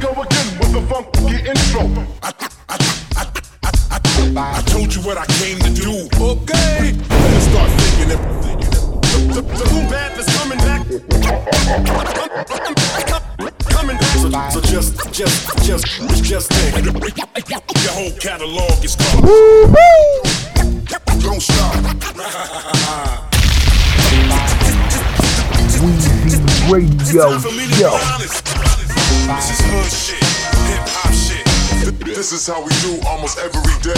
go again with the funky intro. I, I, I, I, I told you what I came to do. Okay. Let's start thinking it. The boom bap is coming back. Coming back. So, so just, just, just, just think. Your whole catalog is gone. Don't stop. Weezy Radio Show. This is hood shit, hip hop shit. This is how we do almost every day.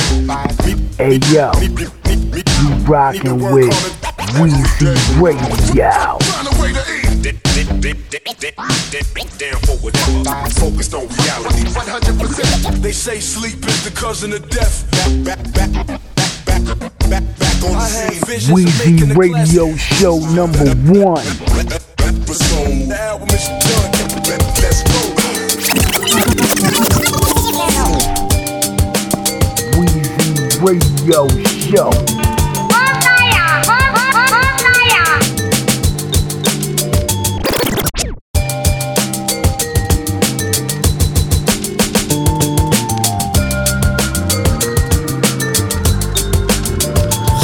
Hey yo, you rockin' with Weezy Radio. Find a way to eat. For whatever. Focused on reality. 100%. They say sleep is the cousin of death. Back, back, back, back, back, back, back on the scene. Weezy Radio Show number one. Radio Show.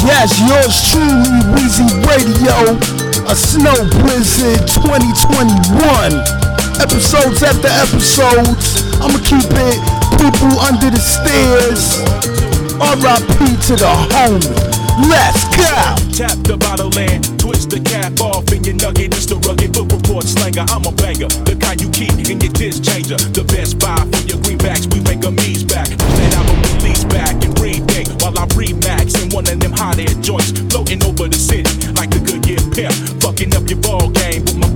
Yes, yours truly, Weezy Radio, a snow blizzard 2021. Episodes after episodes, I'ma keep it people under the stairs. RIP to the homie. Let's go! Tap the bottle and twist the cap off in your nugget. It's the rugged book report slanger. I'm a banger, the kind you keep in your disc changer. The best buy for your greenbacks. We make a ease back. That album release back and remake while I remax in one of them hot air joints floating over the city like the Goodyear pimp. Fucking up your ball game with my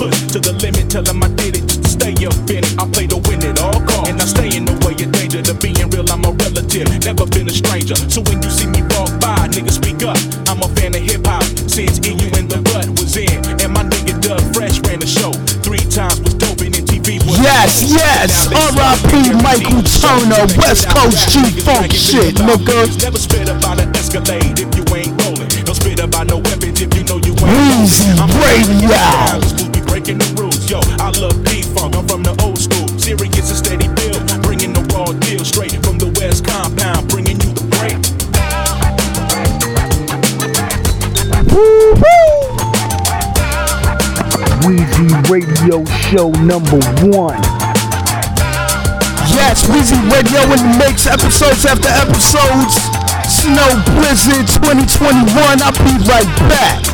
pushed to the limit. Tell 'em I did it just to stay up in it. I play to win it all call, and I stay in the way of danger. To being real, I'm a relative, never been a stranger. So when you see me walk by, nigga, speak up. I'm a fan of hip hop since EU and the Butt was in, and my nigga Doug Fresh ran the show three times. Was doping in TV. Yes, yes, RIP Michael Turner, West Coast G-Funk shit, nigga. Never spit about an Escalade if you ain't rolling. Don't spit about no weapons if you know you ain't Weezy Radio. We'll breaking the rules, yo. I love P-Funk. I'm from the old school. Serious and steady build, bringing the raw deal straight from the West Compound, bringing you the break. Weezy Radio Show number one. Yes, Weezy Radio in the mix, episodes after episodes. Snow Blizzard 2021. I'll be right back.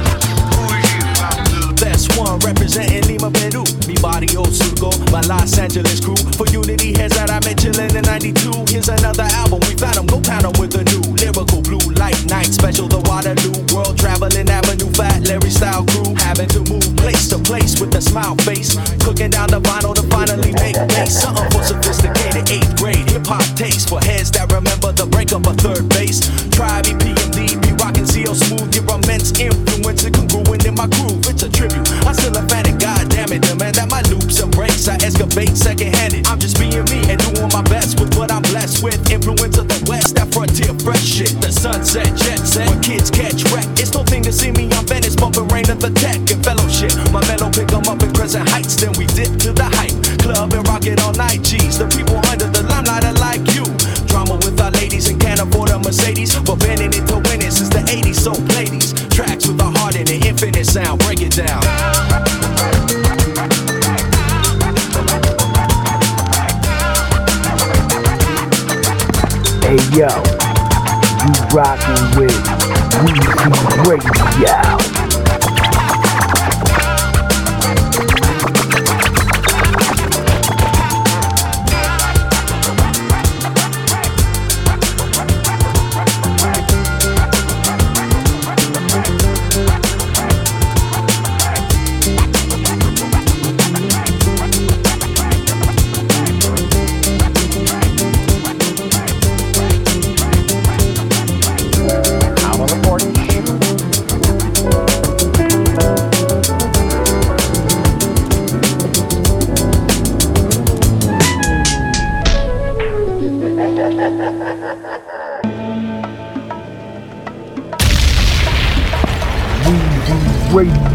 One representing Lima, Peru. Mi barrio surgo, my Los Angeles crew. For unity heads that I met chillin' in 92. Here's another album, we found 'em, go pound 'em with a new lyrical blue light night special. The Waterloo world traveling avenue, fat Larry style crew. Having to move place to place with a smile face. Cooking down the vinyl to finally make bass. Something for sophisticated eighth grade hip hop taste. For heads that remember the breakup of 3rd Bass. Try me, PMD, be rockin' CL smooth. Your immense influence and congruent in my groove. Tribute. I still a fan and god damn it, demand that my loops and breaks. I excavate second handed. I'm just being me and doing my best with what I'm blessed with. Influence of the West, that frontier fresh shit. The sunset, jet set, kids catch wreck. It's no thing to see me on Venice, bumping rain of the tech and fellowship. My mellow pick 'em up in Crescent Heights, then we dip to the hype. Club and rock it all night, G's. The people down. Hey yo, you rockin' with Weezy Radio.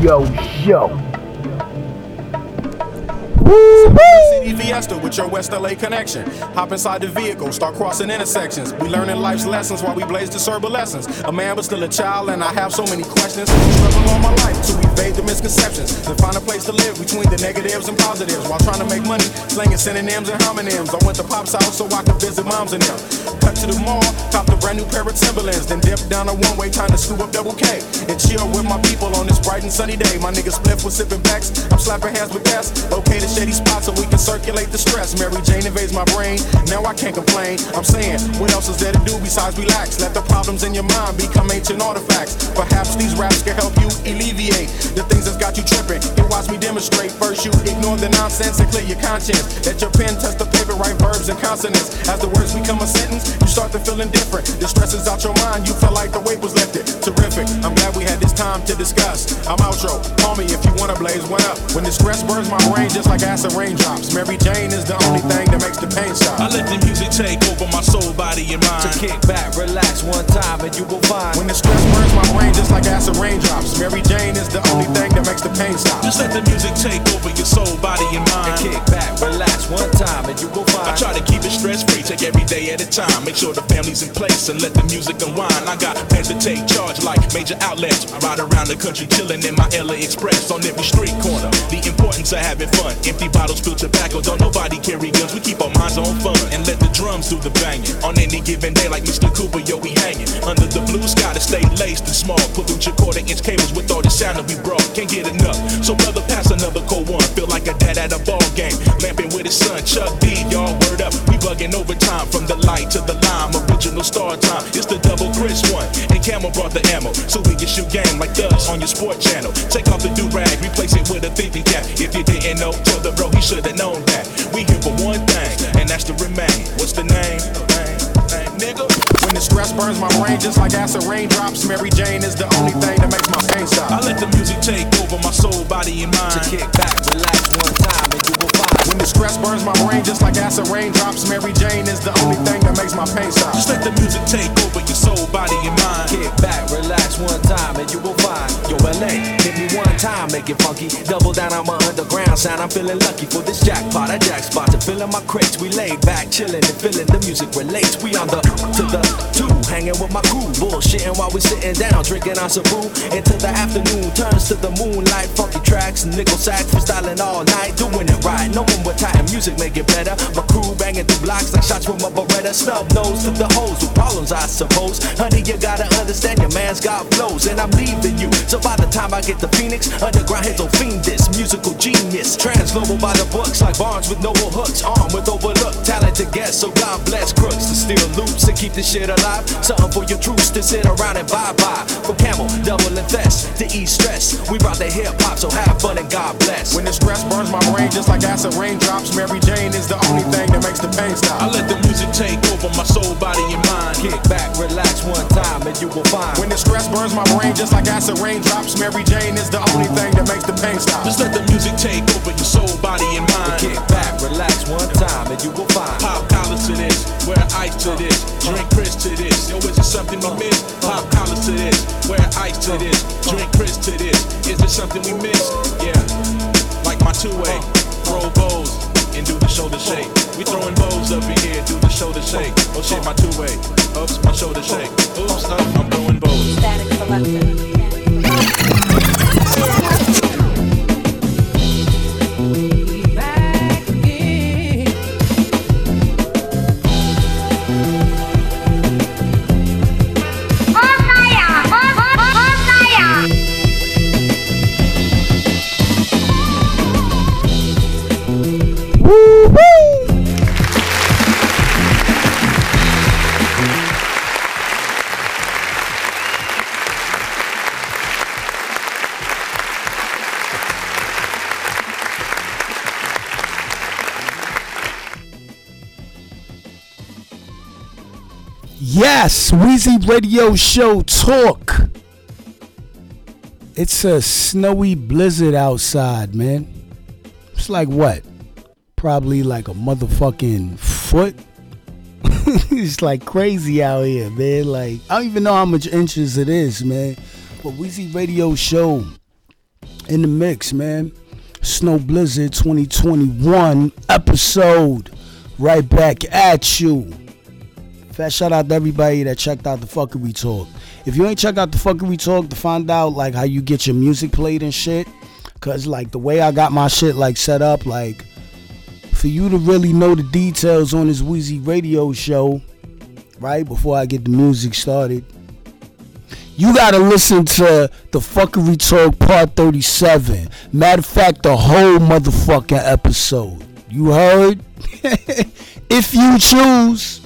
Yo. Show. City Fiesta with your West LA connection. Hop inside the vehicle, start crossing intersections. We learning life's lessons while we blaze the serve lessons. A man but still a child, and I have so many questions. Struggle all my life to evade the misconceptions and find a place to live between the negatives and positives while trying to make money, slinging synonyms and homonyms. I went to Pop's house so I could visit moms and them. To the mall, cop a brand new pair of Timberlands, then dip down a one way, time to scoop up double K and chill with my people on this bright and sunny day. My niggas split with sipping backs. I'm slapping hands with gas. Located shady spots so we can circulate the stress. Mary Jane invades my brain. Now I can't complain. I'm saying, what else is there to do besides relax? Let the problems in your mind become ancient artifacts. Perhaps these raps can help you alleviate the things that's got you tripping. And watch me demonstrate. First, you ignore the nonsense and clear your conscience. Let your pen touch the paper, write verbs and consonants. As the words become a sentence, you start to feel indifferent. The stress is out your mind. You feel like the weight was lifted. Terrific. I'm glad we had this time to discuss. I'm outro. Call me if you wanna blaze one up. When the stress burns my brain just like acid raindrops. Mary Jane is the only thing that makes the pain stop. I let the music take over my soul, body, and mind. To kick back, relax one time, and you will find. When the stress burns my brain just like acid raindrops. Mary Jane is the only thing that makes the pain stop. Just let the music take over your soul, body, and mind. And kick back, relax one time, at a time. Make sure the family's in place and let the music unwind. I got plans to take charge like major outlets. I ride around the country chilling in my LA Express on every street corner. The importance of having fun. Empty bottles, fill tobacco. Don't nobody carry guns. We keep our minds on fun and let the drums do the banging. On any given day, like Mr. Cooper, yo, we hanging under the blue sky to stay laced and small. Put your quarter inch cables with all the sound that we brought. Can't get enough. So brother, pass another cold one. Feel like a dad at a ball game. Lamping with his son, Chuck D. Y'all word up. We bugging overtime from the light to the lime. Original star time. It's the double Chris one. And Camel brought the ammo so we can shoot game like thugs on your sport channel. Take off the do rag, replace it with a thinking cap. If you didn't know, tell the bro he should have known that. We here for one thing, and that's to remain. What's the name? Name, name, nigga. When the stress burns my brain just like acid raindrops, Mary Jane is the only thing that makes my pain stop. I let the music take over my soul, body, and mind. To kick back, relax one time, When the stress burns my brain just like acid raindrops, Mary Jane is the only thing that makes my pain stop. Just let the music take over your soul, body, and mind. Kick back, relax one time, and you will find. Yo, LA, hit me one time, make it funky. Double down on my underground sound. I'm feeling lucky for this jackpot. I jack spot to fill in my crates. We laid back, chilling and feeling the music relates. We on the to the two, hanging with my crew, bullshitting while we sitting down, drinking on some brew. Into the afternoon, turns to the moonlight, funky tracks, nickel sax, freestyling all night, doing it right. No one with tight music make it better. My crew banging through blocks like shots from a Beretta. Snub nose to the hoes with problems, I suppose. Honey, you gotta understand your man's got flows, and I'm leaving you. So by the time I get to Phoenix, underground hits will fiend this musical genius. Transglobal by the books like Barnes with no hooks, armed with overlooked talented guests. So God bless crooks to steal loops and keep this shit alive. Something for your troops to sit around and bye bye. From Camel, double and fest to ease stress. We brought the hip hop, so have fun and God bless. When the stress burns my brain just like acid raindrops, Mary Jane is the only thing that makes the pain stop. I let the music take over my soul, body, and mind. Kick back, relax one time, and you will find. When the stress burns my brain just like acid raindrops, Mary Jane is the only thing that makes the pain stop. Just let the music take over your soul, body, and mind. Kick back, relax one time, and you will find. Pop collars to this, wear ice to this, drink Chris to this. Yo, is it something we miss? Pop collars to this, wear ice to this, drink Chris to this. Is it something we miss? Yeah, like my two-way, throw bows and do the shoulder shake. We throwing bows up in here, do the shoulder shake. Oh shit, my two-way, oops, my shoulder shake. Oops, oh, I'm throwing bows. Statik Selektah. Wheezy Radio Show Talk. It's a snowy blizzard outside, man. It's like what? Probably like a motherfucking foot. it's like crazy out here, man. Like, I don't even know how much inches it is, man. But Wheezy Radio Show in the mix, man. Snow Blizzard 2021 episode. Right back at you. Fat shout out to everybody that checked out the fuckery talk. If you ain't checked out the fuckery talk to find out like how you get your music played and shit, cause like the way I got my shit like set up, like for you to really know the details on this Wheezy radio show, right before I get the music started, you gotta listen to the fuckery talk part 37. Matter of fact, the whole motherfucking episode. You heard? if you choose,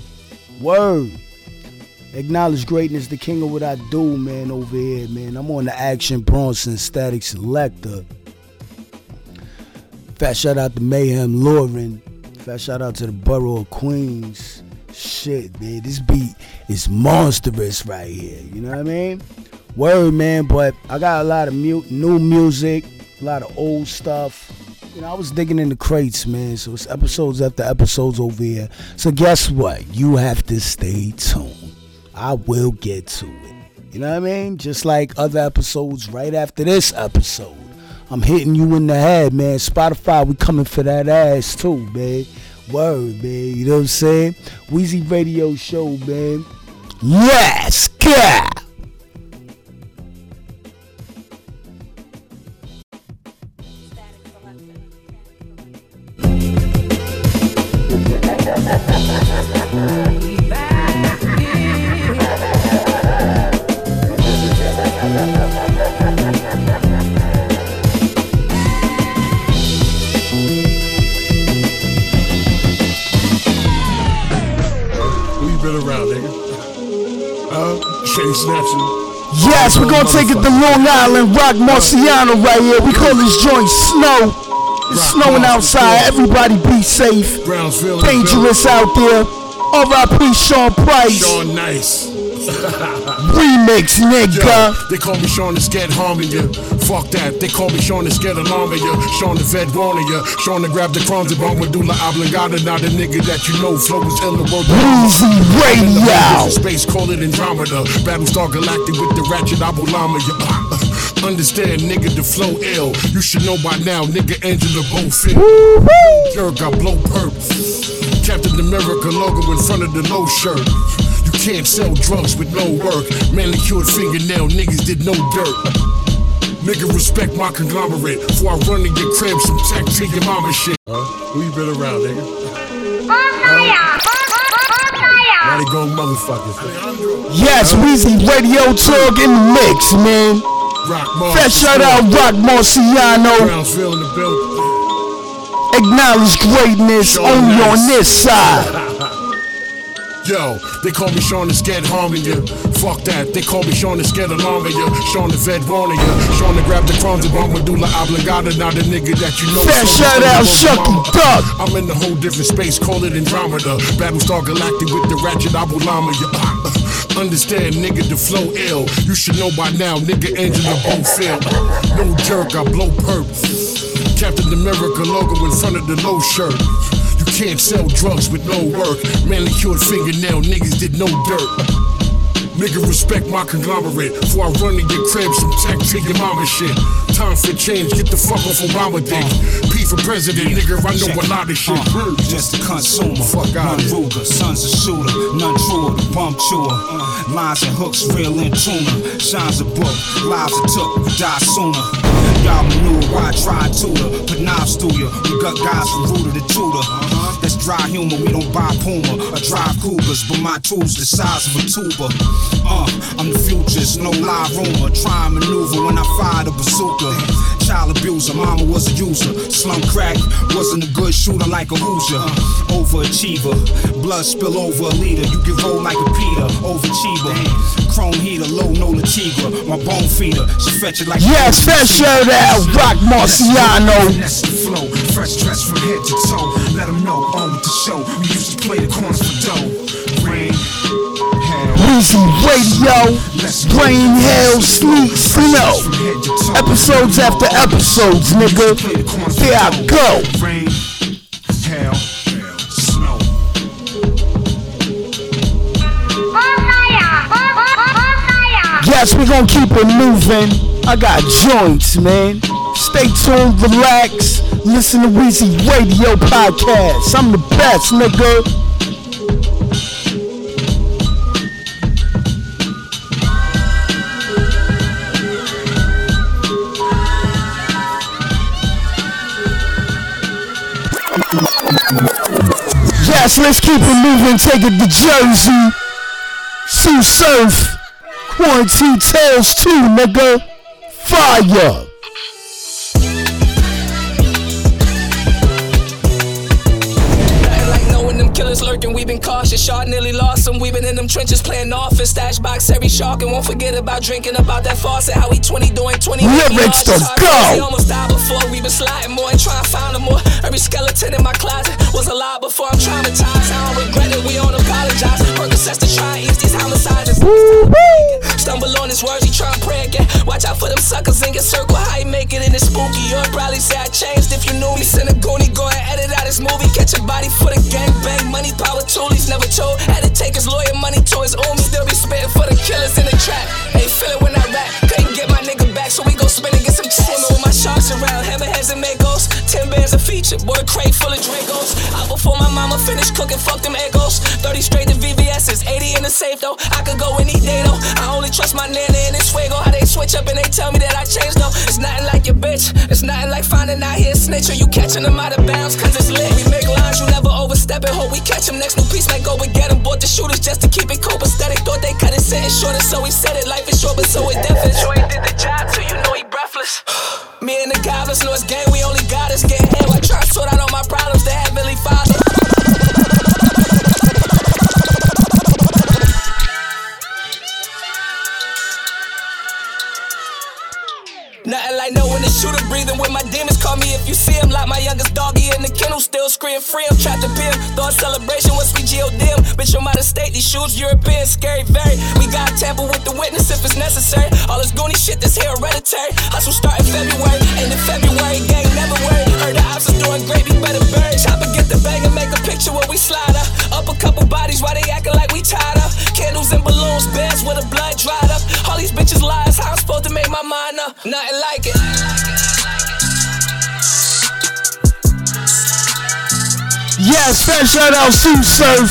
word. Acknowledge greatness, the king of what I do, man, over here, man. I'm on the Action Bronson Statik Selektah. Fat shout out to Meyhem Lauren. Fat shout out to the Borough of Queens. Shit, man, this beat is monstrous right here. You know what I mean? Word, man, but I got a lot of mu- new music, a lot of old stuff. You know, I was digging in the crates, man. So it's episodes after episodes over here. So guess what? You have to stay tuned. I will get to it. You know what I mean? Just like other episodes right after this episode. I'm hitting you in the head, man. Spotify, we coming for that ass too, man. Word, man. You know what I'm saying? Wheezy Radio Show, man. Yes, yeah. Gonna take it to Long Island, Rock Marciano right here. We call this joint Snow. It's snowing outside. Everybody be safe. Brownsville. in the Dangerous out there. R.I.P. Sean Price. Sean Nice. Remix, Yo, they call me Sean the Scared harming you. Fuck that, they call me Sean the Scared alarming you. Sean the Vet warning you. Sean the grab the crumbs and bomb medulla oblongata. Now the nigga that you know flow is ill the world. Wheezy Radio. Space call it Andromeda. Battlestar Galactic with the ratchet Abulama. Yeah. Understand, nigga, the flow ill. You should know by now, nigga, Angela Bofill. Jerk, I blow perp. Captain America logo in front of the low shirt. You can't sell drugs with no work. Manicured fingernail, niggas did no dirt. Nigga, respect my conglomerate. Before I run in your crib, some tech to your mama shit. Huh? Who you been around, nigga? Mighty go motherfuckers. Yes, Wheezy Radio Talk in the mix, man. Rock Mars. Fat shout out Rock Marciano. Brownsville in the building. Acknowledge greatness Sean only Nice. on this side. Yo, they call me Sean the Scared harming you. Fuck that, they call me Sean the Scared alarming you. Sean the Vet warning you. Sean the grab the crumbs and bomb medulla oblongata. Now the nigga that you know. So shout you out Shucky. Duck. I'm in a whole different space, call it Andromeda. Battlestar Galactic with the ratchet Abulama. Yeah. Understand, nigga, the flow ill. You should know by now, nigga, Angela Bofill. No jerk, I blow perp. Captain America logo in front of the low shirt. Can't sell drugs with no work. Manicured fingernail, niggas did no dirt. Nigga, respect my conglomerate. Before I run in your crib, some tech to your mama shit. Time for change, get the fuck off Obama dick. Uh. P for president, nigga, I know a lot of shit. Uh, just a consumer. Fuck outta here. ruger, son's a shooter. None truer, the bump chewer. Uh. Lines and hooks, real in tuna. Shines a book, lives are took, die sooner. Y'all maneuver, I try to tutor. Put knives through you. We got guys from Rooter to Tudor. Uh-huh. That's dry humor, we don't buy Puma or drive Cougars, but my tools the size of a tuba. Uh, I'm the futurist, no lie rumor. Try and maneuver when I fire the bazooka. Child abuser, mama was a user. Slum crack, wasn't a good shooter like a Hoosier. Overachiever, blood spill over a leader. You get rolled like a Peter, overachiever. Chrome heater, low no Latigra. My bone feeder, she fetch it like Yes, shout out Rock Marciano. That's the flow, fresh dress from head to toe. Let them know, with the show. We used to play the corners for dough. Rain, hail, Wheezy Radio. let's go. Rain, hail, sleet, snow. From head to toe. Episodes after episodes, nigga. Here I go. Rain, hail, snow. Yes, we gonna keep it moving. I got joints, man. Stay tuned, relax. Listen to Weezy Radio Podcast. I'm the best, nigga. Yes, let's keep it moving. Take it to Jersey. Sue Surf. Quarantine Tales 2, nigga. Fire. Lurking. We've been cautious. Shot nearly lost them. We've been in them trenches playing office. Stash box every shark. And won't forget about drinking about that faucet. How we 20 doing 20. Lyrics to We go. almost died before. We've been sliding more and trying to find them more. Every skeleton in my closet was a lie before I'm traumatized. I don't regret it. We don't apologize. Percocets to try and ease these homicides. Stumble on his words, he try and pray again. Watch out for them suckers in your circle. How you make it in this spooky? You'll probably say I changed if you knew me. Send a goonie, go and edit out his movie. Catch a body for the gang bang. Money, power, toolies, never told. Had to take his lawyer money to his own. Still be spitting for the killers in the trap. Ain't feel it when I rap. Couldn't get my nigga back, so we go spin and get some Swimming with my sharks around, hammerheads and magos. Ten bands a feature, boy, crate full of Dragos. Out before my mama finished cooking, fuck them egos. 30 straight to VVS's, 80 in the safe though. I could go any day though. I only trust my nana and this fuego. How they switch up and they tell me that I changed though. It's nothing like your bitch. It's nothing like finding out here snitch or you catching them out of bounds cause it's lit. We make lines, you never overstep it. Hope we catch him next. New piece might go and get him. Bought the shooters just to keep it copacetic. Thought they cut it sentence shorter, so we said it. Life is short, but so it. Sure he did the job, so you know he breathless. Me and the goblins know it's game, we only got us getting hell. I try to sort out all my problems, the heavenly father. know when knowing shoot shooter breathing with my demons. Call me if you see him, like my youngest doggy in the kennel, still scream free. I'm trapped up here. Thought celebration was sweet dim. Bitch, I'm out of state. These shoes European, scary, very. We got tamper with the witness if it's necessary. All this goony shit, here hereditary. Hustle start in February, and in February, gang never worry. Heard the ops is doing great, we better bury. Chopper get the bag and make a picture where we slide up. Up a couple bodies, why they acting like we tied up? Candles and balloons, beds where the blood dried up. All these bitches lies, how I'm supposed to make my mind up? Nothing like it. Yes, special shout out Sue Surf.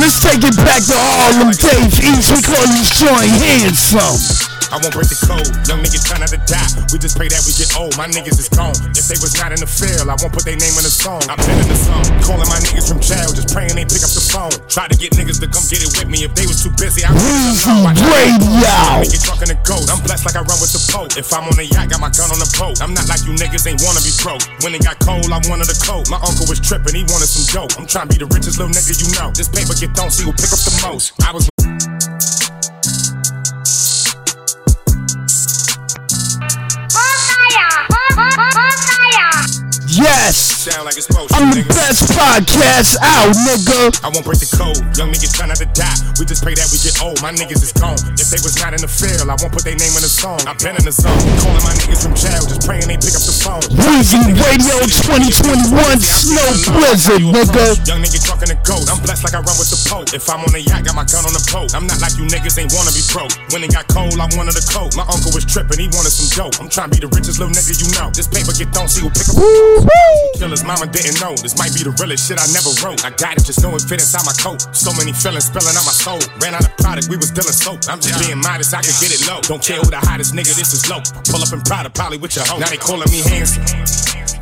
Let's take it back to Harlem Dave East. We call this joint handsome. I won't break the code. Young niggas try not to die. We just pray that we get old. My niggas is gone. If they was not in the field, I won't put their name in the song. Been in the song. Calling my niggas from jail, just praying they pick up the phone. Try to get niggas to come get it with me. If they was too busy, I would Radio. Make it drunk in the ghost. I'm blessed like I run with the Pope. If I'm on the yacht, got my gun on the boat. I'm not like you niggas ain't wanna be broke. When it got cold, I wanted a coat. My uncle was tripping, he wanted some dope. I'm trying to be the richest little nigga you know. This paper get thrown, see who pick up the most. I was Hallelujah. Like I'm the nigga. best podcast out, nigga. I won't break the code. Young niggas try not to die. We just pray that we get old. My niggas is gone. If they was not in the field, I won't put their name in the song. I've been in the zone. Calling my niggas from jail, just praying they pick up the phone. Weezy Radio 2021 Snow Blizzard, nigga. Young nigga drunk in the ghost. I'm blessed like I run with the Pope. If I'm on the yacht, got my gun on the boat. I'm not like you niggas ain't wanna be broke. When it got cold, I wanted a coat. My uncle was tripping, he wanted some dope. I'm trying to be the richest little nigga you know. This paper get thrown, see who pick up. Killers, mama didn't know. This might be the realest shit I never wrote. I got it, just know it fit inside my coat. So many feelings spilling out my soul. Ran out of product, we was dealing soap. I'm just being modest, I can get it low. Don't care who the hottest nigga, this is low. Pull up in Prada, probably with your hoe. Now they calling me handsome.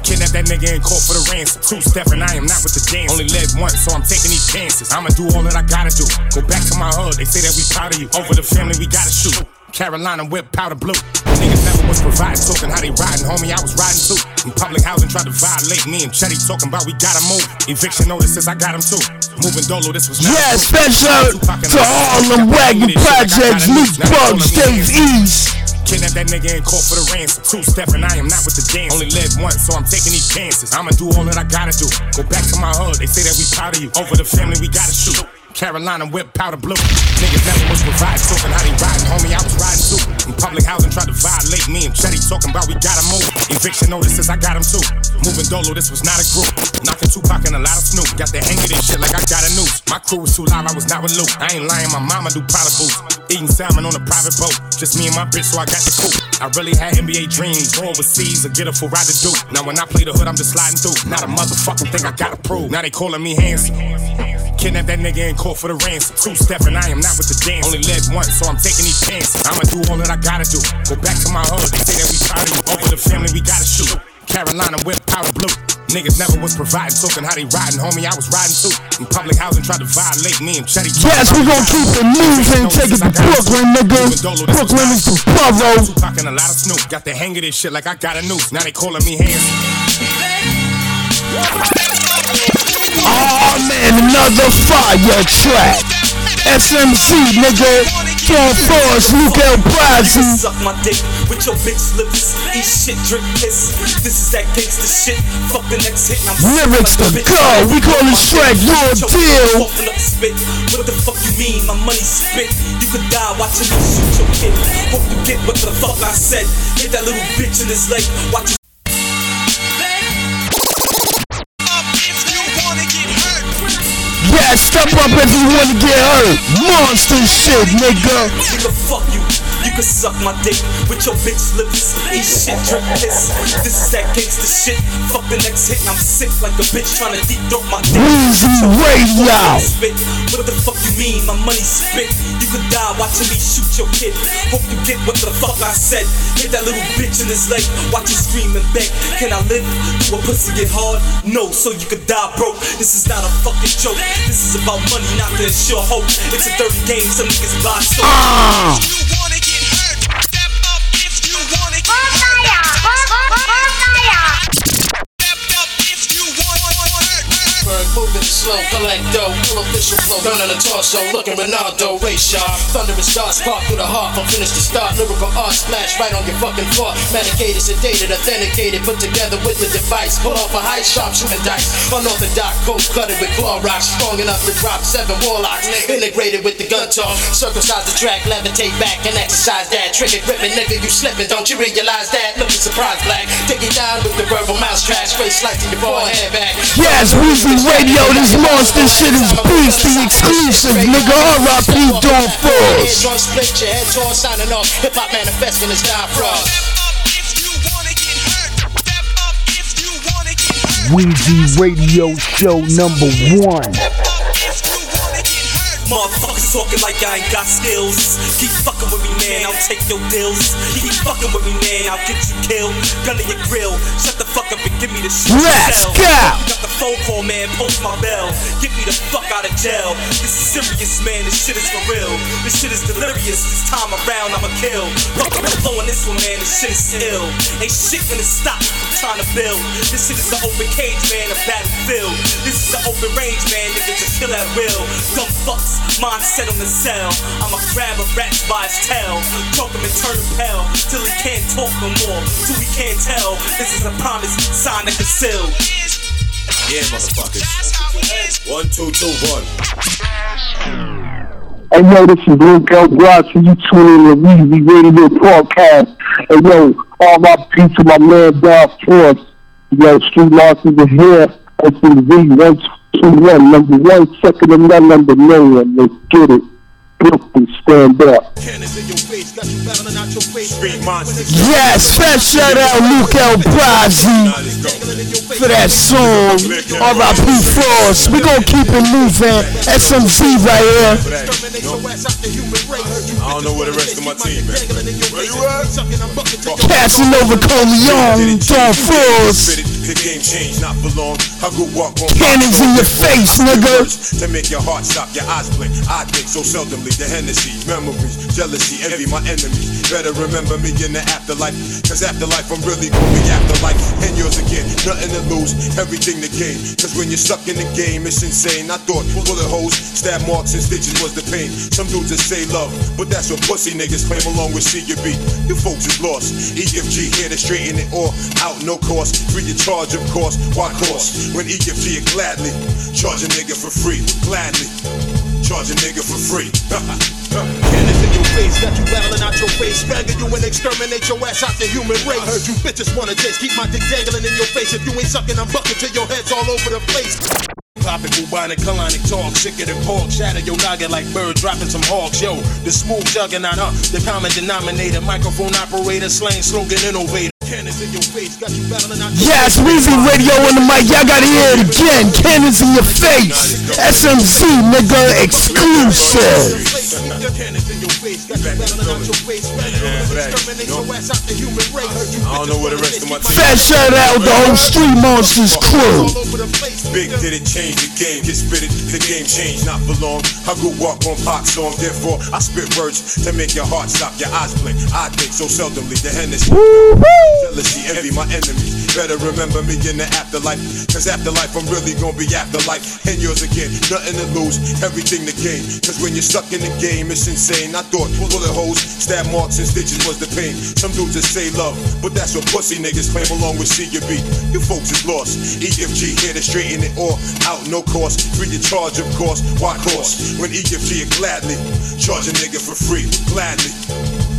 Kidnap that nigga in court for the ransom. Two step and I am not with the dance. Only live once, so I'm taking these chances. I'ma do all that I gotta do. Go back to my hood, they say that we proud of you. Over the family, we gotta shoot. Carolina whip powder blue. Niggas never was providing, talking how they riding, homie. I was riding too. In public housing, tried to violate me and Chetty talking about we gotta move. Eviction notices, I got him too. Moving dolo, this was Yeah, special and to all them Wagner projects, Luke Bugs, Dave East. Kidnap that nigga in court for the ransom. Two step and I am not with the dance. Only live once, so I'm taking these chances. I'ma do all that I gotta do. Go back to my hood, they say that we proud of you. Over the family, we gotta shoot. Carolina whip powder blue. Niggas never was providing, talking how they riding, homie. I was riding too. In public housing, tried to violate me and Chetty talking about we gotta move. Eviction notices, I got him too. Moving Dolo, this was not a group. Knocking Tupac and a lot of Snoop. Got the hang of this shit like I got a noose. My crew was too loud, I was not with Luke. I ain't lying, my mama do powder boots. Eating salmon on a private boat. Just me and my bitch, so I got the coupe. I really had NBA dreams. Go overseas or get a full ride to do. Now when I play the hood, I'm just sliding through. Not a motherfucking thing I gotta prove. Now they calling me handsome. Kidnap that nigga and call for the ransom. Two step and I am not with the dance. Only led once, so I'm taking these chances. I'ma do all that I gotta do. Go back to my hood. They say that we proud of you. Over the family, we gotta shoot. Carolina whip powder blue. Niggas never was providing, talking how they riding, homie. I was riding too. In public housing, tried to violate me and Chetty. Yes, we gon' keep it moving. Take it to Brooklyn, nigga. Brooklyn is the brother. Tupac and a lot of Snoop. Got the hang of this shit like I got a noose. Now they calling me handsome. Another fire track. SMC, nigga. John Force, Luke El Brazzi. Suck my dick with your bitch lips. Eat shit, drink piss. This is that gangsta shit. Fuck the next hit. I'm Lyrics to like a bitch. go. We call it Shrek, your deal. spit. What the fuck you mean? My money spit. You could die watching me shoot your kid. Hope you get what the fuck I said. Hit that little bitch in his leg. Watch step up if you wanna get hurt. Monster shit, nigga. Nigga, fuck you. Can suck my dick with your bitch lips. Eat shit, drink piss. This is that gangsta shit. Fuck the next hit, and I'm sick like a bitch trying to deep throat my dick. Weezy Radio. Spit. What the fuck you mean? My money spit. You could die watching me shoot your kid. Hope you get what the fuck I said. Hit that little bitch in his leg. Watch you scream and beg. Can I live? Do a pussy get hard? No, so you could die broke. This is not a fucking joke. This is about money, not to ensure hope. It's a dirty game. Some niggas buy so. Ah. Slow, collect dough, full official flow, gun on the torso, looking Ronaldo, sharp, thunderous darts, spark through the heart, from finish to start, lyrical art, splash right on your fucking floor, medicated, sedated, authenticated, put together with the device, pull off a high sharp shooting dice, unorthodox, coat cluttered with claw rocks, strong enough to drop seven warlocks, integrated with the gun talk, circumcise the track, levitate back and exercise that, trigger gripping, nigga, you slipping, don't you realize that? Looking surprised, black, take it down with the verbal mouse track, straight slicing your forehead back. Yes, Weezy Radio, this monster shit is beast, the exclusive, nigga. R.I.P. John Force. Heads on split, your head torn, signing off. Hip hop manifesting is die fraud. Weezy Radio Show number one. Motherfuckers talking like I ain't got skills. Keep fucking with me, man, I'll take your deals. Keep fucking with me, man, I'll get you killed. Gun in your grill. Shut the fuck up and give me the shit. Let's go. You got the phone call, man, post my bell. Get me the fuck out of jail. This is serious, man, this shit is for real. This shit is delirious. This time around, I'ma kill. The flow this one, man, this shit is ill. Ain't shit gonna stop me from trying to build. This shit is an open cage, man, a battlefield. This is an open range, man, nigga, just kill at will. Dumb fucks, mindset on the cell. I'ma grab a rat by his tail, choke him and turn him pale till he can't talk no more, till he can't tell. This is a promise, sign and conceal. Yeah, motherfuckers. One, two, two, one. Hey yo, this is Luke L. Bronson. You tune in to Weezy Radio Podcast. Hey yo, all my peace to my man Down Force. Yo, Street Losses are here. SMV 121, number one, second and none, number million. Let's get it. Brooklyn, stand up. Yes, special shout out Luke El Brazzi for that song. R.I.P. Force. We gonna keep it moving. SMC right here. I don't know where the rest of my team at. Where you at? Casanova Corleone, John Force. The game changed, not for long. I go walk on Cannons in your face, nigga. To make your heart stop, your eyes blink. I think so seldomly. The Hennessy, memories, jealousy, envy, my enemies. Better remember me in the afterlife. Cause afterlife, I'm really gonna be afterlife. And yours again, nothing to lose, everything to gain. Cause when you're stuck in the game, it's insane. I thought bullet holes, stab marks, and stitches was the pain. Some dudes that say love, but that's what pussy niggas claim along with C your. You folks is lost. EFG here to straighten it all out, no cost. Free your charge, of course. Why cost? When EFG gladly charge a nigga for free, gladly. Charge a nigga for free. Cannons in your face, got you battling out your face. Swagger you and exterminate your ass out the human race. I heard you bitches wanna taste, keep my dick dangling in your face. If you ain't sucking, I'm bucking till your head's all over the place. Popping bubonic, colonic talk, sicker than pork. Shatter your noggin like bird dropping some hawks. Yo, the smooth juggernaut, uh, the common denominator, microphone operator, slang slogan innovator. Cannons in your face, got you battling out Yes. Weezy Radio on the mic. Y'all gotta hear it again. Cannons in your face. SMZ, nigga, exclusive. Cannons in your face, got you battling out your face. Swagger you and exterminate your ass out the human race. I heard you I don't know where the rest of my team Fat shout out the whole Street Monsters crew. Big did it change the game, get spit it, the game changed, not for long. I grew up on pop song, therefore I spit words to make your heart stop, your eyes blink. I think so seldomly, the Hennessy. Jealousy, envy, my enemies. Better remember me in the afterlife, cause afterlife I'm really gonna be afterlife. And yours again, nothing to lose, everything to gain. Cause when you're stuck in the game, it's insane. I thought bullet holes, stab marks, and stitches was the pain. Some dudes just say love, but that's what pussy niggas claim along with C and B. You folks is lost. EFG here to straighten it all out, no cost. Free your charge, of course. Why cost? When EFG would gladly charge a nigga for free, gladly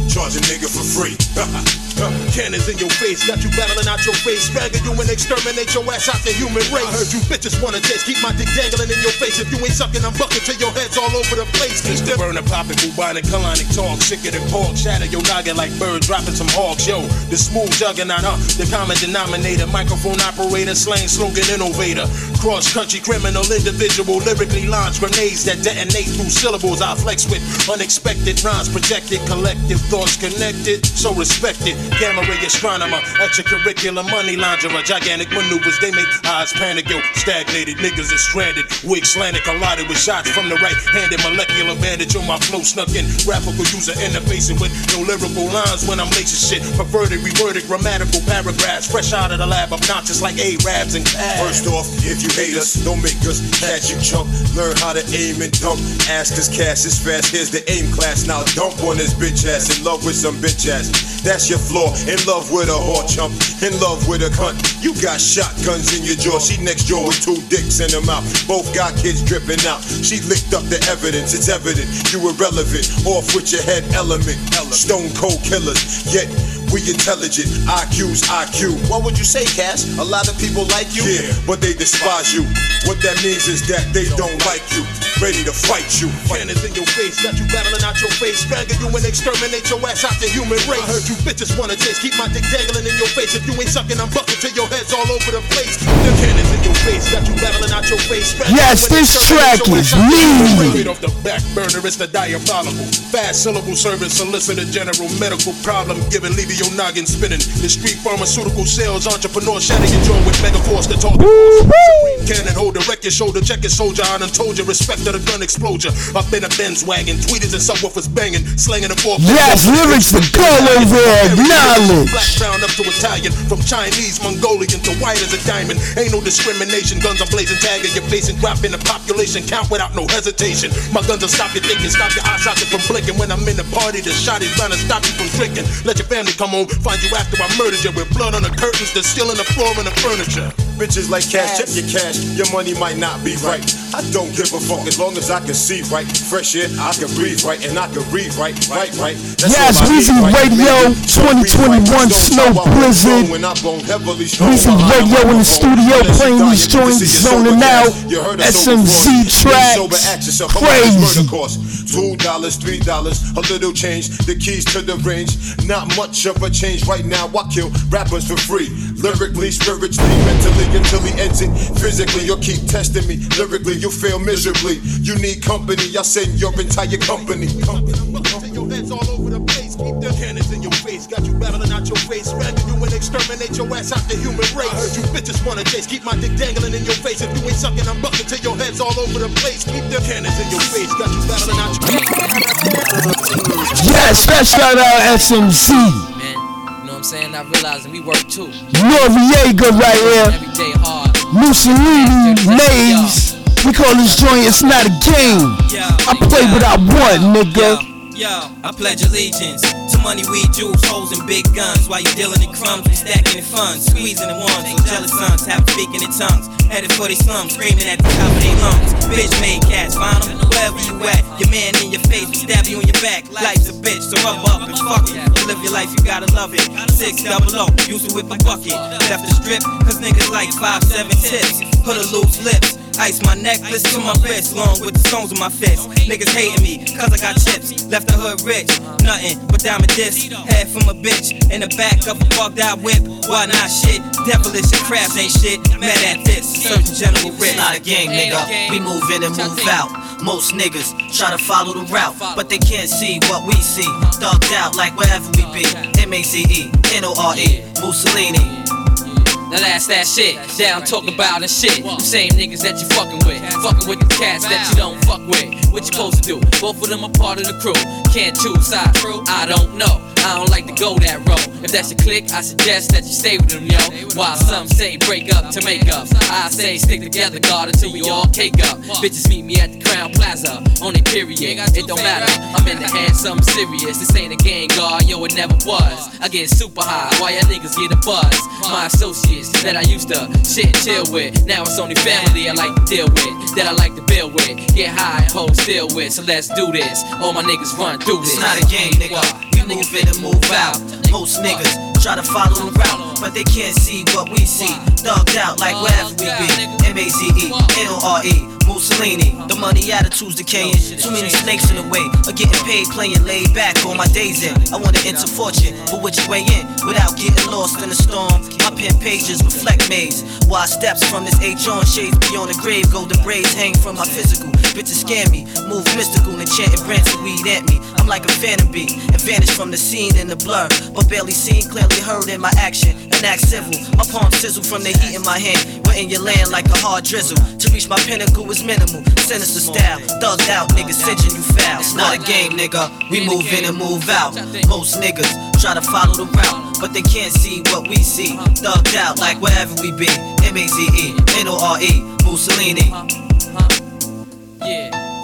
charge a nigga for free. Cannons in your face, got you battling out your face. Swagger you and exterminate your ass out the human race. I heard you bitches wanna taste, keep my dick dangling in your face. If you ain't sucking, I'm bucking till your head's all over the place. Keep the burner popping, bubonic, colonic talk, sicker than pork. Shatter your noggin like bird dropping some hawks. Yo, the smooth juggernaut, uh, the common denominator, microphone operator, slang slogan innovator. Cross country criminal individual, lyrically launch grenades that detonate through syllables. I flex with unexpected rhymes, projected, collective thoughts connected, so respected. Gamma ray astronomer, extracurricular money launderer, gigantic maneuvers, they make eyes panic. Yo, stagnated niggas is stranded, wig slanted, collided with shots from the right handed molecular bandage on my flow snuck in. Graphical user interfacing with no lyrical lines when I'm lacing shit. Perverted, reverted, grammatical paragraphs, fresh out of the lab, obnoxious like Arabs and cabs. First off, if you hate us, don't make us catch you chump. Learn how to aim and dunk. Ask us cash is fast. Here's the aim class. Now dump on this bitch ass. In love with some bitch ass. That's your flaw. In love with a whore chump. In love with a cunt. You got shotguns in your jaw. She next door with two dicks in her mouth. Both got kids dripping out. She licked up the evidence. It's evident you irrelevant. Off with your head element. Stone cold killers. Yet we intelligent. IQ's IQ. What would you say, Cass? A lot of people like you? Yeah, but they despise you. What that means is that they don't like you. Ready to fight you. Cannons in your face, got you battling out your face. Swagger you and exterminate your ass out the human race. I heard you bitches wanna taste, keep my dick dangling in your face. If you ain't sucking, I'm bucking till your head's all over the place. The cannons in your face, got you battling out your face. Yes, this track is ass out the human mean. race. Straight off the back burner, it's the diabolical. Fast syllable service, solicitor general medical problem giving, leaving your noggin spinning. The street pharmaceutical sales entrepreneur shatter your jaw with mega force to talk. Cannon holder, wreck your shoulder, check your soldier. I done told you, respect to the gun explosion. Up in a Benz wagon, tweeters and subwoofers banging, slanging the four. Yes, lyrics to go over acknowledge. Black brown up to Italian, from Chinese, Mongolian to white as a diamond. Ain't no discrimination, guns are blazing, tagging your face and dropping the population count without no hesitation. My guns will stop you thinking, stop your eye socket from blinking. When I'm in the party, the shot is bound to stop you from drinking. Let your family come home, find you after I murdered you with blood on the curtains, the ceiling, the floor, and the furniture. Bitches like cash, check your cash. Your money might not be right. I don't give a fuck as long as I can see right. Fresh air, I can breathe right, and I can read right, right, right. That's Yes, Weezy right? Radio Maybe don't read 2021 right. Snow Don't know how I was Blizzard. born When I blown heavily strong. Weezy Radio in the studio playing these joints, zoning out. gas. You heard SMZ tracks. Sober, ask yourself, how much does Crazy. Two dollars, three dollars, a little change. The keys to the range, not much of a change right now. I kill rappers for free, lyrically, spiritually, mentally, until he ends it. Physically, you'll keep testing me. Lyrically, you'll fail miserably. You need company. I send your entire company. Your head's all over the place. Keep the cannons in your face. Got you battling out your face. Swagger you and exterminate your ass out the human race. I heard you bitches wanna taste. Keep my dick dangling in your face. If you ain't sucking, I'm bucking till your head's all over the place. Keep the cannons in your face. Got you battling out your face. Yes, that shout out SMC. Saying? I realizing we work too. Noreaga right here. Every day hard. Mussolini, Maze. We call this joint It's Not a Game. I play what I want, nigga. Yo, I pledge allegiance to money, weed, jewels, hoes, and big guns. While you dealing in crumbs, we stacking in funds, squeezing the ones. So jealous sons have speaking in tongues. Headed for they slums, screaming at the top of their lungs. Bitch made cats, find them wherever you at. Your man in your face, we stab you in your back. Life's a bitch, so rub up and fuck it. To live your life, you gotta love it. Six double O, used to whip a bucket. Left the strip, cause niggas like five, seven tips. Put a loose lips. Ice my necklace to my wrist, long with the stones in my fist. Niggas hating me, cause I got chips. Left the hood rich, nothing but diamond disc. Head from a bitch, in the back of a bugged out whip. Why not shit? Devilish and crabs ain't shit. Mad at this, Surgeon General. It's not a gang, nigga. We move in and move out. Most niggas try to follow the route, but they can't see what we see. Thugged out like wherever we be. M A Z E, N O R E, Mussolini. Now that's that shit. Down talk about and shit. Them same niggas that you fucking with. Fucking with the cats that you don't fuck with. What you supposed to do? Both of them are part of the crew. Can't choose sides. I don't know. I don't like to go that road. If that's your click, I suggest that you stay with them, yo. While some say break up to make up, I say stick together, God, until we all cake up. Bitches meet me at the Crowne Plaza on a period. It don't matter. I'm in the hand, something serious. This ain't a game, God, yo, it never was. I get super high, why y'all niggas get a buzz. My associates that I used to shit and chill with. Now it's only family I like to deal with, that I like to build with. Get high and hold still with. So let's do this. All my niggas run through this. It's not a game, nigga. Move in move out. Most niggas try to follow the route, but they can't see what we see. Thugged out like wherever we be. M A Z E, O R E, Mussolini. The money attitude's decaying. Too many snakes in the way of getting paid, playing laid back on my days in. I wanna enter fortune, but which way in? Without getting lost in the storm. My pen pages reflect maze. Why steps from this H on shades beyond the grave? Golden braids hang from my physical. Bitches scare me, move mystical, enchanted brands of weed at me. I'm like a phantom bee, and vanish from the scene in the blur. But barely seen, clearly heard in my action. An act civil, my palm sizzle from the heat in my hand. We're in your land like a hard drizzle. To reach my pinnacle is minimal. Sinister style, thugged out, niggas cinching you foul. It's not a game, nigga. We move in and move out. Most niggas try to follow the route, but they can't see what we see. Thugged out like wherever we be. M A Z E, N O R E, Mussolini. Yeah.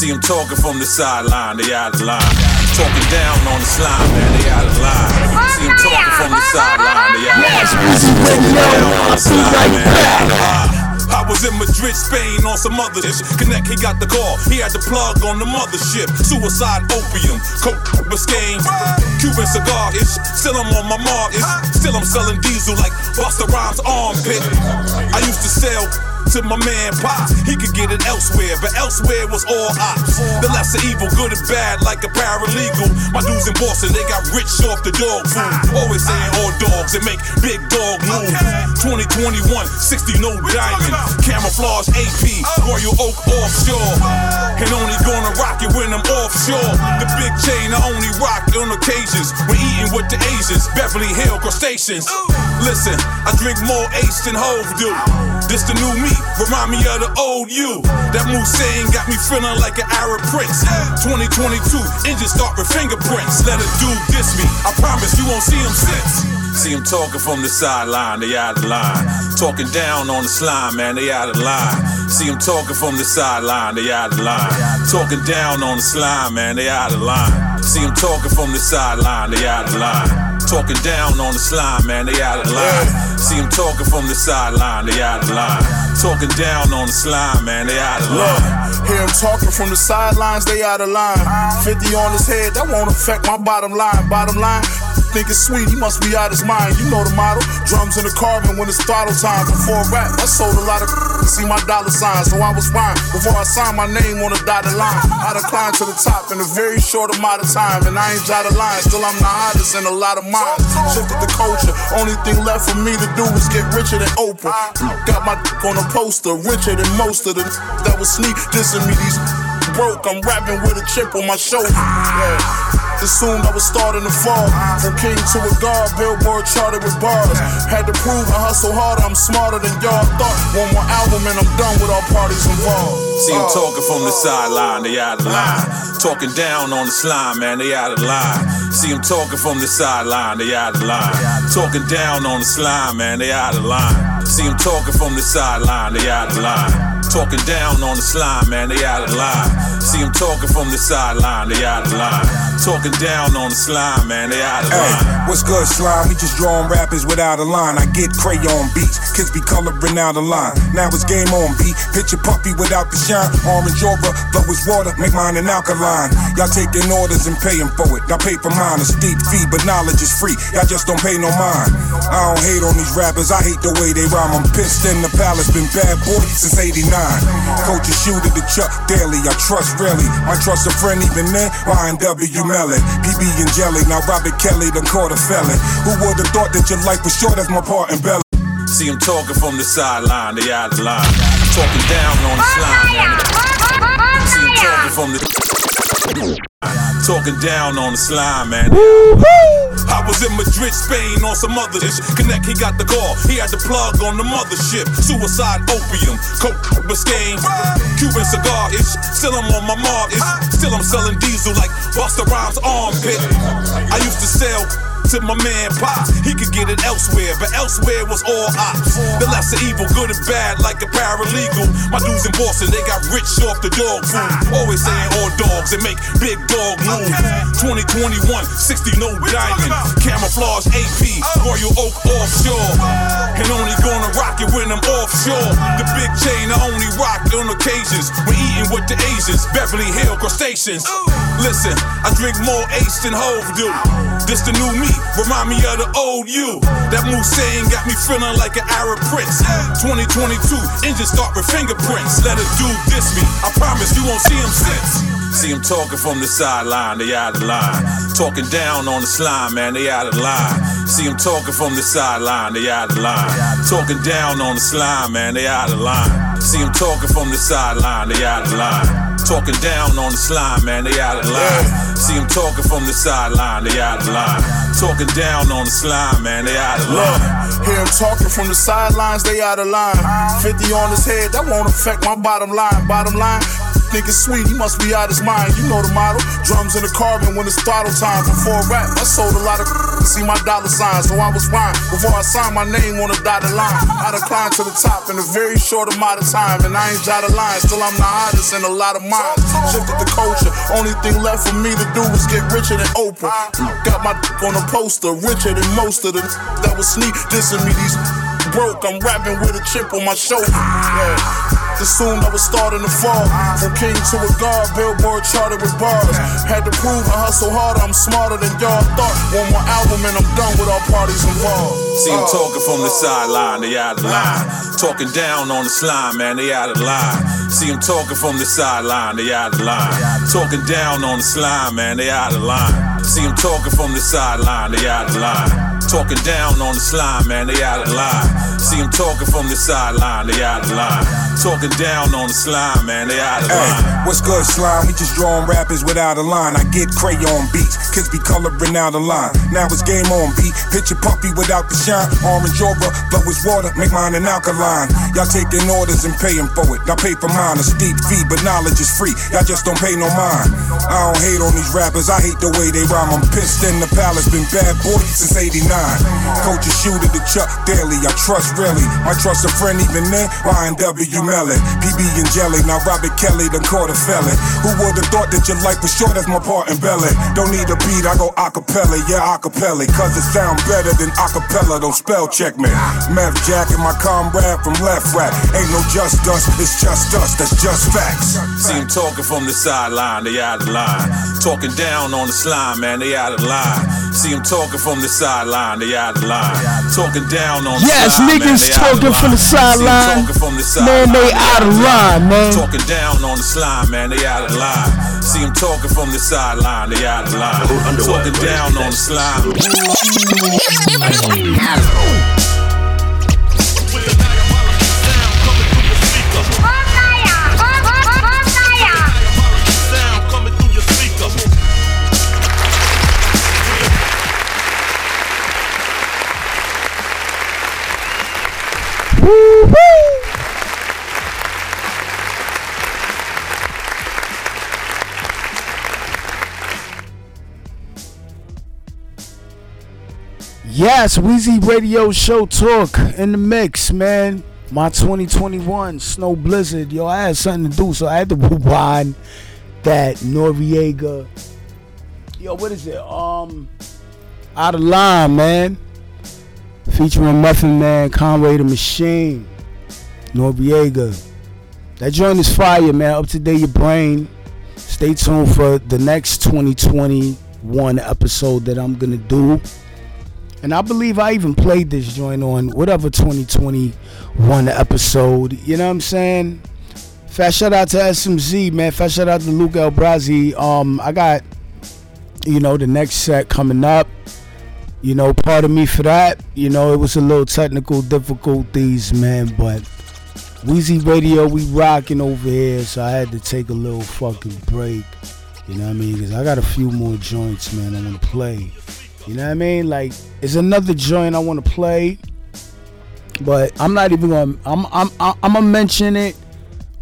See them talking from the sideline, they out of line. Talking down on the slime, man, they out of line. See them talking from the sideline, they out of line. Talking down on the slime, man, they out of line. I was in Madrid, Spain on some other shit. Connect, he got the call. He had the plug on the mothership. Suicide, opium, coke, Biscayne, Cuban cigar ish. Still I'm on my mark ish. Still I'm selling diesel like Busta Rhymes armpit. I used to sell to my man Pop. He could get it elsewhere, but elsewhere was all ops. The lesser evil, good and bad, like a paralegal. My dudes in Boston, they got rich off the dog food. Always saying all dogs and make big dog move. 2021, 60 no diamond. Camouflage AP, Royal Oak offshore. And only gonna rock it when I'm offshore. The big chain I only rock on occasions. When eating with the Asians, Beverly Hill crustaceans. Listen, I drink more Ace than Hove do. This the new me, remind me of the old you. That Musain got me feeling like an Arab prince. 2022, engine start with fingerprints. Let a dude diss me, I promise you won't see him since. See him talking from the sideline, they out of line. Talking down on the slime, man, they out of line. See him talking from the sideline, they out of line. Talking down on the slime, man, they out of line. See him talking from the sideline, they out of line. Talking down on the slime, man, they out of line. See him talking from the sideline, they out of line. Talking down on the slime, man, they out of line. Hear him talking from the sidelines, they out of line. 50 on his head, that won't affect my bottom line. Bottom line, think it's sweet, he must be out his mind. You know the model. Drums in the carbon when it's throttle time. Before rap, I sold a lot of see my dollar sign, so I was fine. Before I signed my name on the dotted line, I done climbed to the top in a very short amount of time. And I ain't jotted line, still I'm the hottest in a lot of minds. Shifted the culture, only thing left for me to do is get richer than Oprah. Got my dick on a poster, richer than most of the that was sneak dissing me. These broke, I'm rapping with a chip on my shoulder. Yeah. Soon I was starting to fall. From king to a god, billboard charted with bars. Had to prove I hustle harder, I'm smarter than y'all thought. One more album and I'm done with all parties involved. See them uh. talking from the sideline, they out of line. Talking down on the slime, man, they out of line. See them talking from the sideline, they out of line. Talking down on the slime, man, they out of line. See them talking from the sideline, they out of line. Talking down on the slime, man, they out of line. See them talking from the sideline, they out of line. Talking down on the slime, man, they out of line. Hey, what's good, slime? We just drawing rappers without a line. I get crayon beats, kids be coloring out a line. Now it's game on beat. Picture puppy without the shine. Orange aura, flow is water, make mine an alkaline. Y'all taking orders and paying for it. Y'all pay for mine, a steep fee, but knowledge is free. Y'all just don't pay no mind. I don't hate on these rappers, I hate the way they rhyme. I'm pissed in the palace, been bad boy since 89. Coach a shooter to Chuck Daly, I trust really. I trust a friend even then, YNW Melly. PB and Jelly, now Robert Kelly done caught a felon. Who would've thought that your life was short as my part in Belly? See them talking from the sideline, they out of line. Talking down on the slime, man. See them talking from the Talking down on the slime, man. I was in Madrid, Spain on some other shit. Connect, he got the call. He had the plug on the mothership. Suicide opium, coke, Biscayne, Cuban cigar ish. Still I'm on my mob ish. Still I'm selling diesel like Busta Rhymes armpit. I used to sell to my man Pop. He could get it elsewhere, but elsewhere was all ops. The lesser evil, good and bad, like a paralegal. My dudes in Boston, they got rich off the dog food. Always saying all dogs and make big dog moves. 2021, 60 no diamond. Camouflage AP, Royal Oak offshore. And only gonna rock it when I'm offshore. The big chain I only rock on occasions. When eating with the Asians, Beverly Hill crustaceans. Listen, I drink more Ace than Hove do. This the new me, remind me of the old you. That Hussein got me feeling like an Arab prince. 2022, engine start with fingerprints. Let a dude diss me, I promise you won't see him since. See him talking from the sideline, they out of line. Talking down on the slime, man, they out of line. See him talking from the sideline, they out of line. Talking down on the slime, man, they out of line. See him talking from the sideline, they out of line. Talking down on the slime, man, they out of line. See him talking from the sideline, they out of line. Talking down on the slime, man, they out of line. Hear him talking from the sidelines, they out of line. Uh-huh. 50 on his head, that won't affect my bottom line. Bottom line, nigga sweet, he must be out his mind. You know the model. Drums in the carbon when it's throttle time. Before rap, I sold a lot of see my dollar signs, so I was fine. Before I signed my name on a dotted line, I declined to the top in a very short amount of time. And I ain't jotted lines, still I'm the hottest in a lot of minds. Shifted the culture, only thing left for me to do was get richer than Oprah. Got my on a poster, richer than most of the that was sneak dissing me. These broke, I'm rapping with a chip on my shoulder. Yeah. Soon I was starting to fall. From king to a god, billboard charted with bars. Had to prove I hustle harder, I'm smarter than y'all thought. One more album and I'm done with all parties involved. See him uh. talking from the sideline, they out of line. Talking down on the slime, man, they out of line. See him talking from the sideline, they out of line. Talking down on the slime, man, they out of line. See him talking from the sideline, they out of line. Talking down on the slime, man, they out of line. See him talking from the sideline, they out of line. Talking down on the slime, man, they out of Hey, line. what's good, slime? We just drawing rappers without a line. I get crayon beats, kids be coloring out a line. Now it's game on beat. Picture puppy without the shine. Orange aura, flow is water, make mine an alkaline. Y'all taking orders and paying for it. Y'all pay for mine, a steep fee, but knowledge is free. Y'all just don't pay no mind. I don't hate on these rappers, I hate the way they rhyme. I'm pissed in the palace, been bad boy since 89. Coach a shooter to Chuck Daly, I trust really. I trust a friend even then, YNW Melly. PB and Jelly, now Robert Kelly done caught a felon. Who would've thought that your life was short as my part in belly? Don't need a beat, I go acapella, yeah, acapella. Cause it sound better than acapella, don't spell check me. Meth Jack and my comrade from Left Rack. Ain't no just us, it's just us, that's just facts. See him talking from the sideline, they out of line. Talking down on the slime, man, they out of line. See him talking from the sideline, they out of line. Talking down on the Yes, slime, man, niggas they out of talking from the line. See him sideline. talking from the Man, they out of line, man. Talking down on the slime, man, they out of line. See them talking from the sideline, they out of line. Talking down on the slime. Yes, Wheezy Radio Show Talk in the mix, man. My 2021 Snow Blizzard. Yo, I had something to do, so I had to rewind that Noreaga. Yo, what is it? Um, Out of Line, man. Featuring Muffin Man, Conway the Machine, Noreaga. That joint is fire, man. Up to date your brain. Stay tuned for the next 2021 episode that I'm gonna do. And I believe I even played this joint on whatever 2021 episode. You know what I'm saying? Fast shout out to SMZ, man. Fast shout out to Luke El Brazi. Um, I got, you know, the next set coming up. You know, part of me for that. You know, it was a little technical difficulties, man, but Wheezy Radio, we rocking over here, so I had to take a little fucking break. You know what I mean? Because I got a few more joints, man, I want to play. You know what I mean? Like, it's another joint I want to play, but I'm not even gonna. I'm I'm I'm, gonna mention it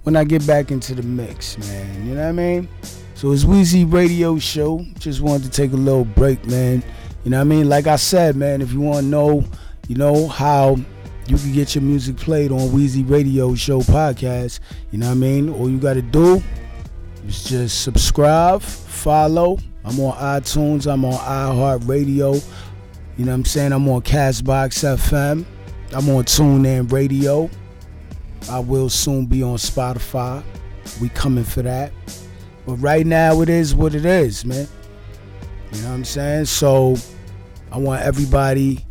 when I get back into the mix, man. You know what I mean? So it's Wheezy Radio Show. Just wanted to take a little break, man. You know what I mean? Like I said, man, if you want to know, you know how you can get your music played on Wheezy Radio Show podcast. You know what I mean? All you got to do is just subscribe, follow. I'm on iTunes. I'm on iHeartRadio. You know what I'm saying? I'm on Castbox FM. I'm on TuneIn Radio. I will soon be on Spotify. We coming for that. But right now it is what it is, man. You know what I'm saying? So I want everybody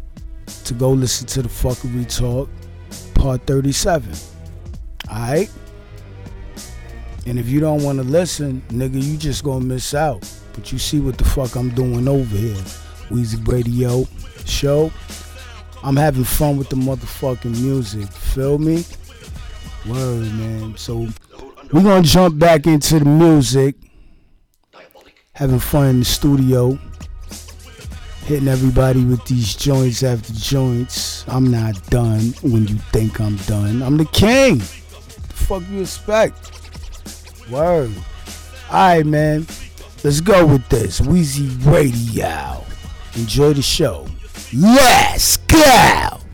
to go listen to the fuckery talk, part 37. Alright? And if you don't want to listen, nigga, you just gonna miss out. But you see what the fuck I'm doing over here. Wheezy Radio show. I'm having fun with the motherfucking music. Feel me? Word, man. So we're gonna jump back into the music. Having fun in the studio. Hitting everybody with these joints after joints. I'm not done when you think I'm done. I'm the king. The fuck you expect? Word. Alright, man. Let's go with this. Wheezy Radio. Enjoy the show. Let's go!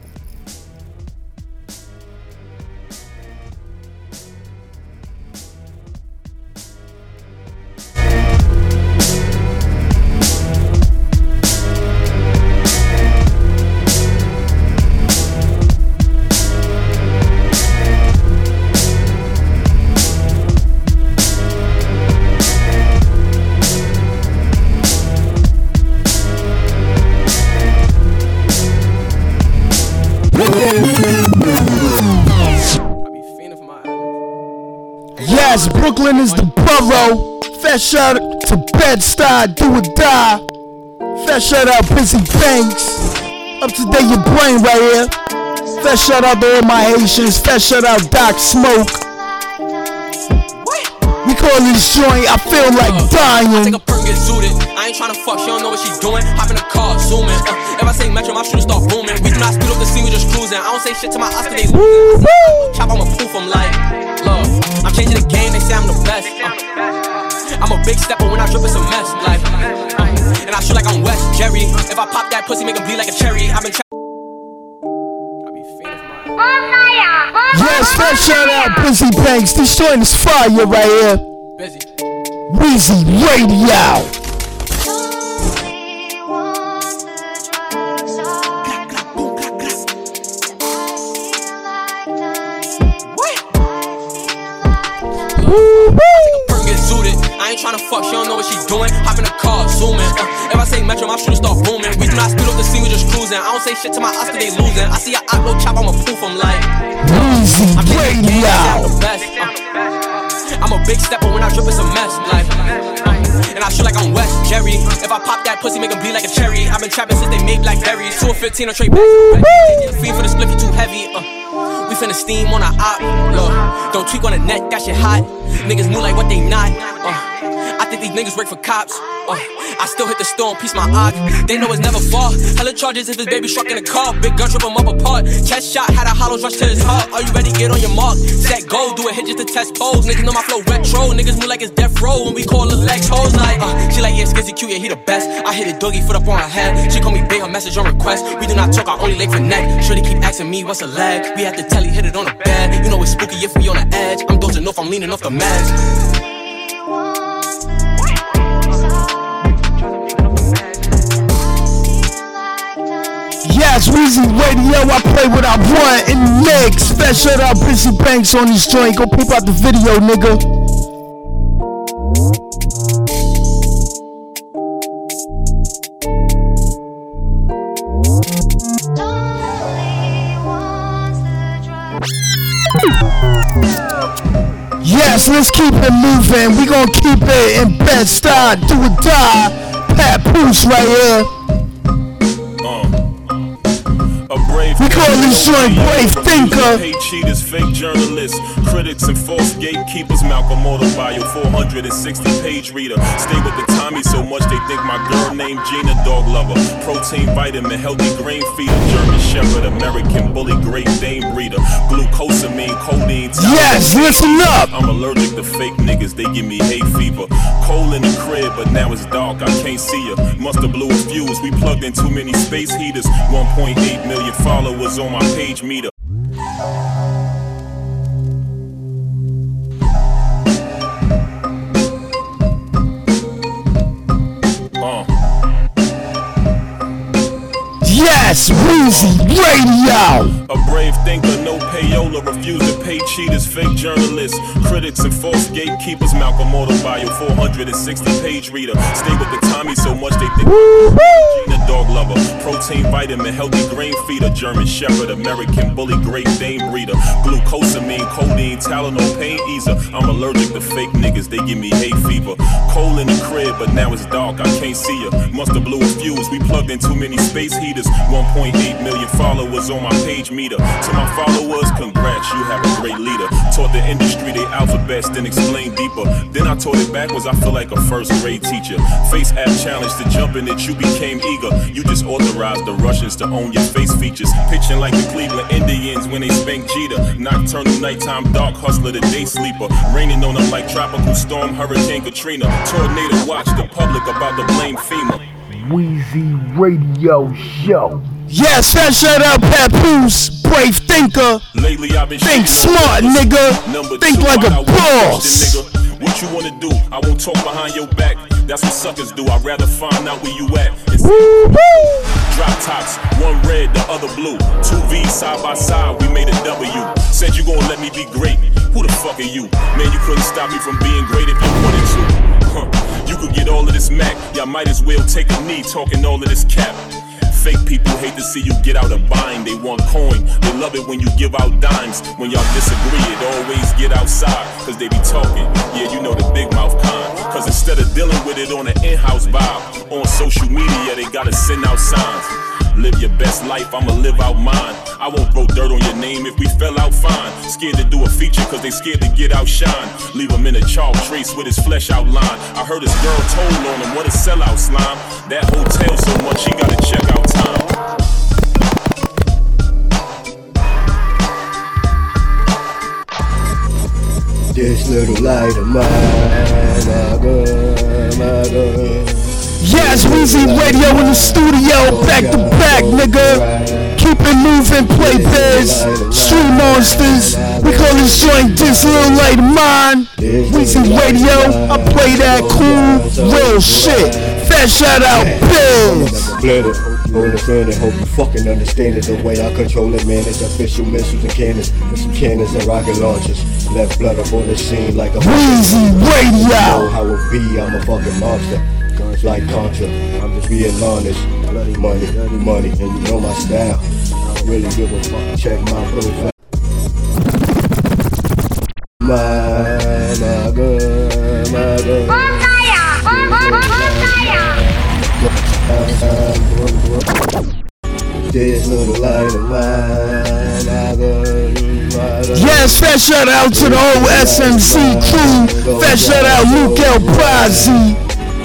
Yes, Brooklyn is the borough. Shout out to Bed-Stuy, do or die. Shout out Bizzy Banks. Up to date your brain right here. Fast shout out to all my Haitians. Fast shout out Doc Smoke. We call this joint, I feel like dying. I take a perk, get zooted. I ain't tryna fuck, she don't know what she doing. Hop in the car, zooming. Uh, if I say metro, my shooters start booming. We do not speed up the scene, we just cruising. I don't say shit to my Oscar, they losing. Chop, I'ma poof, I'm like, look. I'm changing the game, they say I'm the best. Uh, I'm a big stepper when I drip, it's a mess. Like, uh, and I feel like I'm West Jerry. If I pop that pussy, make him bleed like a cherry. I've been tra- Yes, fast shout out Bizzy Banks. This joint is fire right here. Busy. Wheezy Radio. Ain't tryna fuck, she don't know what she's doing. Hop in the car, zooming. Uh, if I say metro, my shooters start booming. We do not speed up the scene, we just cruising. I don't say shit to my Oscar, they losing. I see a outlaw chop, I'ma poof, I'm like. Wheezy I'm changing the game, they say I'm the best. Uh, I'm a big stepper when I drip, it's a mess. Like, uh, and I feel like I'm West Jerry. If I pop that pussy, make him bleed like a cherry. I've been trapping since they made like blackberries. 2 or 15 on trade bags. Fiend for the split, you too heavy. Uh, we finna steam on our op. Look, don't tweak on the net, that shit hot. Niggas move like what they not. Uh, I think these niggas work for cops. Uh, I still hit the store and piece my ock. They know it's never far. Hella charges if his baby struck in the car. Big gun trip him up apart. Chest shot, had a hollow rush to his heart. Are you ready? Get on your mark. Set go, do a hit just to test pose. Niggas know my flow retro. Niggas move like it's death row when we call the legs hoes like. Uh, she like yeah, skizzy cute, yeah he the best. I hit a doggy foot up on her head. She call me big, her message on request. We do not talk, I only late for neck. Shorty keep asking me what's a leg. We had to tell he hit it on the bed. You know it's spooky if we on the edge. I'm dozing off, I'm leaning off the meds. Yes, Weezy Radio, I play what I want in the mix. Special out Bizzy Banks on this joint. Go peep out the video, nigga. Yes, let's keep it moving. We gon' keep it in best style. Do or die. Papoose right here. I'm we call this joint Brave Thinker. Hate cheaters, fake journalists, critics, and false gatekeepers. Malcolm Autobio, 460 page reader. Stay with the Tommy so much they think my girl named Gina, dog lover. Protein, vitamin, healthy grain feeder. German Shepherd, American bully, Great Dane breeder. Glucosamine, codeine. Yes, listen up. I'm allergic to fake niggas, they give me hay fever. Cold in the crib, but now it's dark, I can't see ya. Musta blew a fuse, we plugged in too many space heaters. 1.8 million followers on my page meter. Yes, Weezy Radio. A brave thinker, no payola, refuse to pay cheaters, fake journalists, critics, and false gatekeepers. Malcolm Autobio, 460 page reader. Stay with the Tommy so much they think. Gina, dog lover, protein, vitamin, healthy grain feeder. German Shepherd, American bully, Great Dane breeder. Glucosamine, codeine, Tylenol, pain easer. I'm allergic to fake niggas, they give me hay fever. Cold in the crib, but now it's dark, I can't see ya. Musta blew a fuse, we plugged in too many space heaters. 1.8 million followers on my page meter. To my followers, congrats, you have a great leader. Taught the industry they alphabets, then explain deeper. Then I taught it backwards, I feel like a first grade teacher. FaceApp challenge to jump in it, you became eager. You just authorized the Russians to own your face features. Pitching like the Cleveland Indians when they spank Jeter. Nocturnal, nighttime, dark hustler, the day sleeper. Raining on them like tropical storm, Hurricane Katrina. Tornado watch the public about to blame FEMA. Weezy Radio Show. Yes, that shout out Papoose, Brave Thinker. Lately I've been Think smart, niggas. nigga. Number Think two, like I a got one question, boss. What you wanna do? I won't talk behind your back. That's what suckers do. I'd rather find out where you at. and see- Drop tops, one red, the other blue. Two V's side by side, we made a W. Said you gonna let me be great. Who the fuck are you? Man, you couldn't stop me from being great if you wanted to. You could get all of this Mac. Y'all might as well take a knee talking all of this cap. Fake people hate to see you get out of bind. They want coin. They love it when you give out dimes. When y'all disagree, it always get outside. Cause they be talking. Yeah, you know the big mouth kind. Cause instead of dealing with it on an in-house vibe, on social media they gotta send out signs. Live your best life, I'ma live out mine. I won't throw dirt on your name if we fell out fine. Scared to do a feature cause they scared to get outshine. Leave him in a chalk trace with his flesh outline. I heard his girl told on him what a sellout slime. That hotel so much he gotta check out time. This little light of mine, my girl, my girl. Yes, Weezy Radio in the studio, back to back, nigga. Keep it moving, play biz, street monsters. We call this joint this little of mine. Weezy Radio, I play that cool, real shit. Fat shout out, Bills. Split it. Understand it, hope you fucking understand it. The way I control it, man, it's official missiles and cannons. With some cannons and rocket launchers. Left blood up on the scene like a Weezy Radio. know how it be, I'm a fucking monster. Guns like Contra, I'm just being honest. Money, money, and you know my style. I don't really give a fuck. Check my profile. My, my girl, my girl. This little light of mine, I got. Yes, fat shout out to the whole SMC crew. Fat shout out Luke El Brazzi.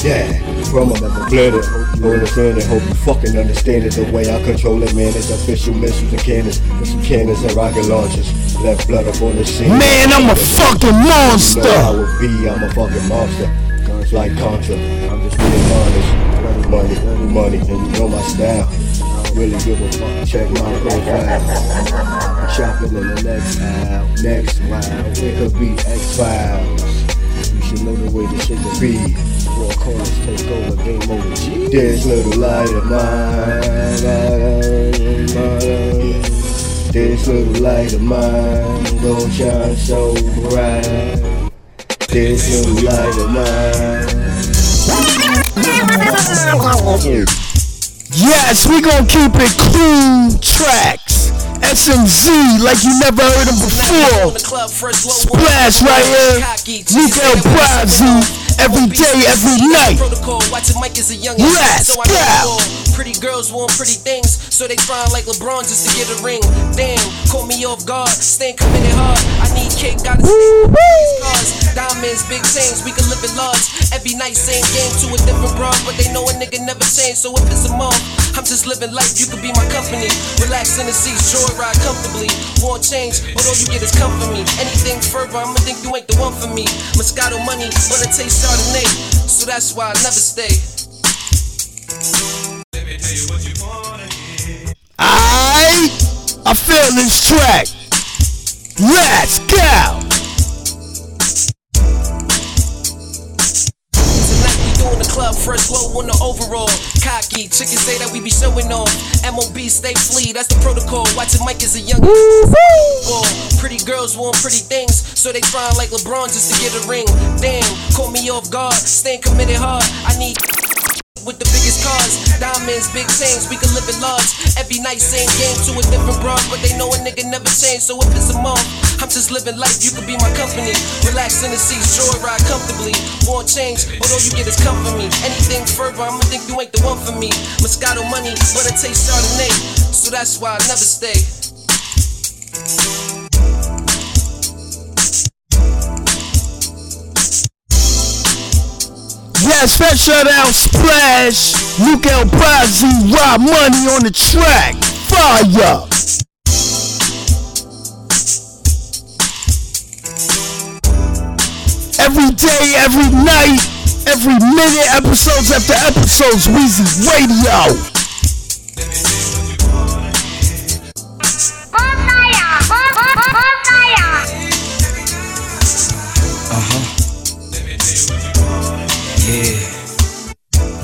Yeah, from another planet. You understand it, hope you fucking understand it. The way I control it, man, it's official missiles and cannons. With some cannons and rocket launchers. Left blood up on the scene. Man, I'm a fucking monster. You know how it be, I'm a fucking monster. Guns like Contra, I'm just being honest. Money, money, and you know my style. really give a fuck. Check my profile. Shopping in the next aisle, next mile. It could be X Files. You know the way this shit could be. Four corners take over, game over. G. This little light of mine. This little light of mine gon' shine so bright. This little light of mine. Yes, we gonna keep it clean tracks. SMZ like you never heard him before. Splash right here. Miguel Brazzi. Every day, every night. Let's go. Pretty girls want pretty things, so they trying like LeBron just to get a ring. Damn, caught me off guard, staying committed hard. I need cake, gotta cars. Diamonds, big chains, we can live in large. Every night, same game to a different bra, but they know a nigga never change. So if it's a month, I'm just living life, you could be my company. Relax in the seats, joyride comfortably. Want change, but all you get is come for me. Anything further, I'ma think you ain't the one for me. Moscato money, it tastes Chardonnay, so that's why I never stay. I I feel this track. Let's go. Club first low on the overall. Cocky, chickens say that we be showing off. MOB stay flea, that's the protocol. Watching Mike is a young ball. Pretty girls want pretty things, so they trying like LeBron just to get a ring. Damn, caught me off guard, staying committed hard. I need with the biggest cars, diamonds, big chains, we can live in large. Every night, same game to a different broad, but they know a nigga never change. So if it's a month, I'm just living life, you could be my company. Relax in the seats, joyride comfortably. Want change, but all you get is come for me. Anything further, I'ma think you ain't the one for me. Moscato money, but it tastes Chardonnay, so that's why I never stay. Yes, shout out Splash. Luke El Brazzi, Rob Money on the track. Fire. Every day, every night, every minute, episodes after episodes, Weezy Radio.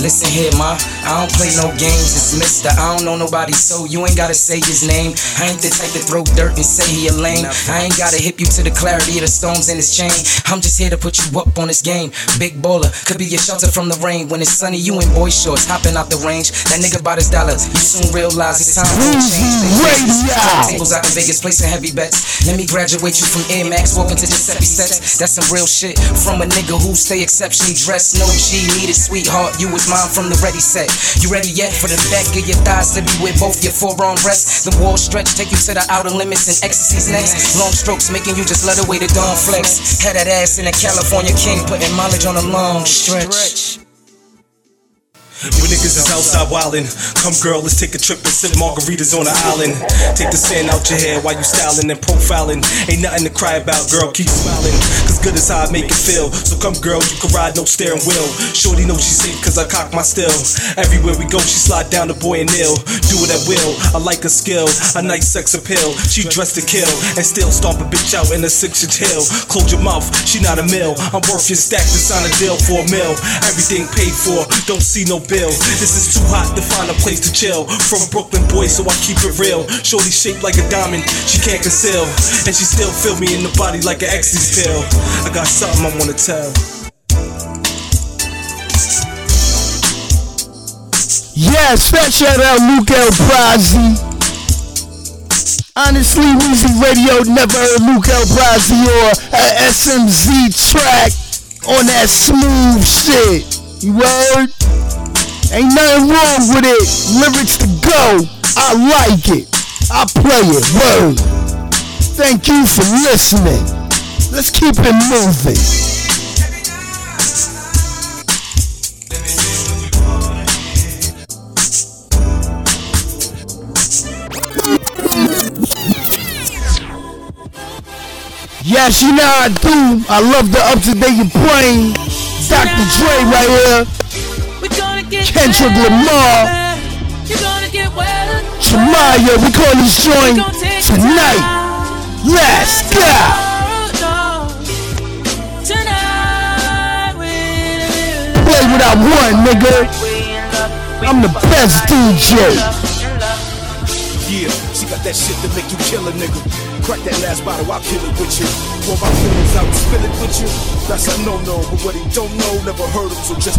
Listen here, ma. I don't play no games. It's Mister. I don't know nobody, so you ain't gotta say his name. I ain't the type to throw dirt and say he a lame. I ain't gotta hip you to the clarity of the stones in his chain. I'm just here to put you up on this game. Big baller, could be your shelter from the rain. When it's sunny, you in boy shorts, hopping out the range. That nigga bought his dollars. You soon realize it's time for a change. Tables out in Vegas, placing heavy bets. Let me graduate you from Air Max, walking to Giuseppe sets. That's some real shit from a nigga who stay exceptionally dressed. No G needed, sweetheart. You was mine from the ready set. You ready yet for the back of your thighs to be with both your forearm rests? The wall stretch, take you to the outer limits and ecstasy's next. Long strokes making you just let away the dawn flex. Had that ass in a California king, putting mileage on a long stretch. When niggas is outside wildin', come girl, let's take a trip and sip margaritas on the island. Take the sand out your hair while you styling and profiling. Ain't nothing to cry about, girl, keep smiling. Cause good is how I make it feel. So come girl, you can ride no steering wheel. Shorty knows she's safe cause I cock my still. Everywhere we go, she slide down the boy and ill. Do it at will, I like a skill, a nice sex appeal. She dressed to kill and still stomp a bitch out in a six inch hill. Close your mouth, she not a mill. I'm worth your stack to sign a deal for a mill. Everything paid for, don't see no bill. This is too hot to find a place to chill. From Brooklyn boy, so I keep it real. Shorty shaped like a diamond, she can't conceal. And she still feel me in the body like an ecstasy pill. I got something I wanna tell. Yes, special shout out Luke El Brazzi. Honestly, Weezy Radio never heard Luke El or a SMZ track on that smooth shit. You heard? Ain't nothing wrong with it. Lyrics to go. I like it. I play it. Word. Thank you for listening. Let's keep it moving. Yes, you know I do. I love the up to date brain. Dr. Dre right here. Kendrick Lamar. You're gonna get well. Maya, we call this joint tonight. Let's go. Play without one, nigga. I'm the best DJ. Yeah, got that shit to make you kill a nigga. Crack that last bottle, I'll kill it with you. Pour my feelings out, spill it with you. That's a no-no, but what he don't know, never heard him, so just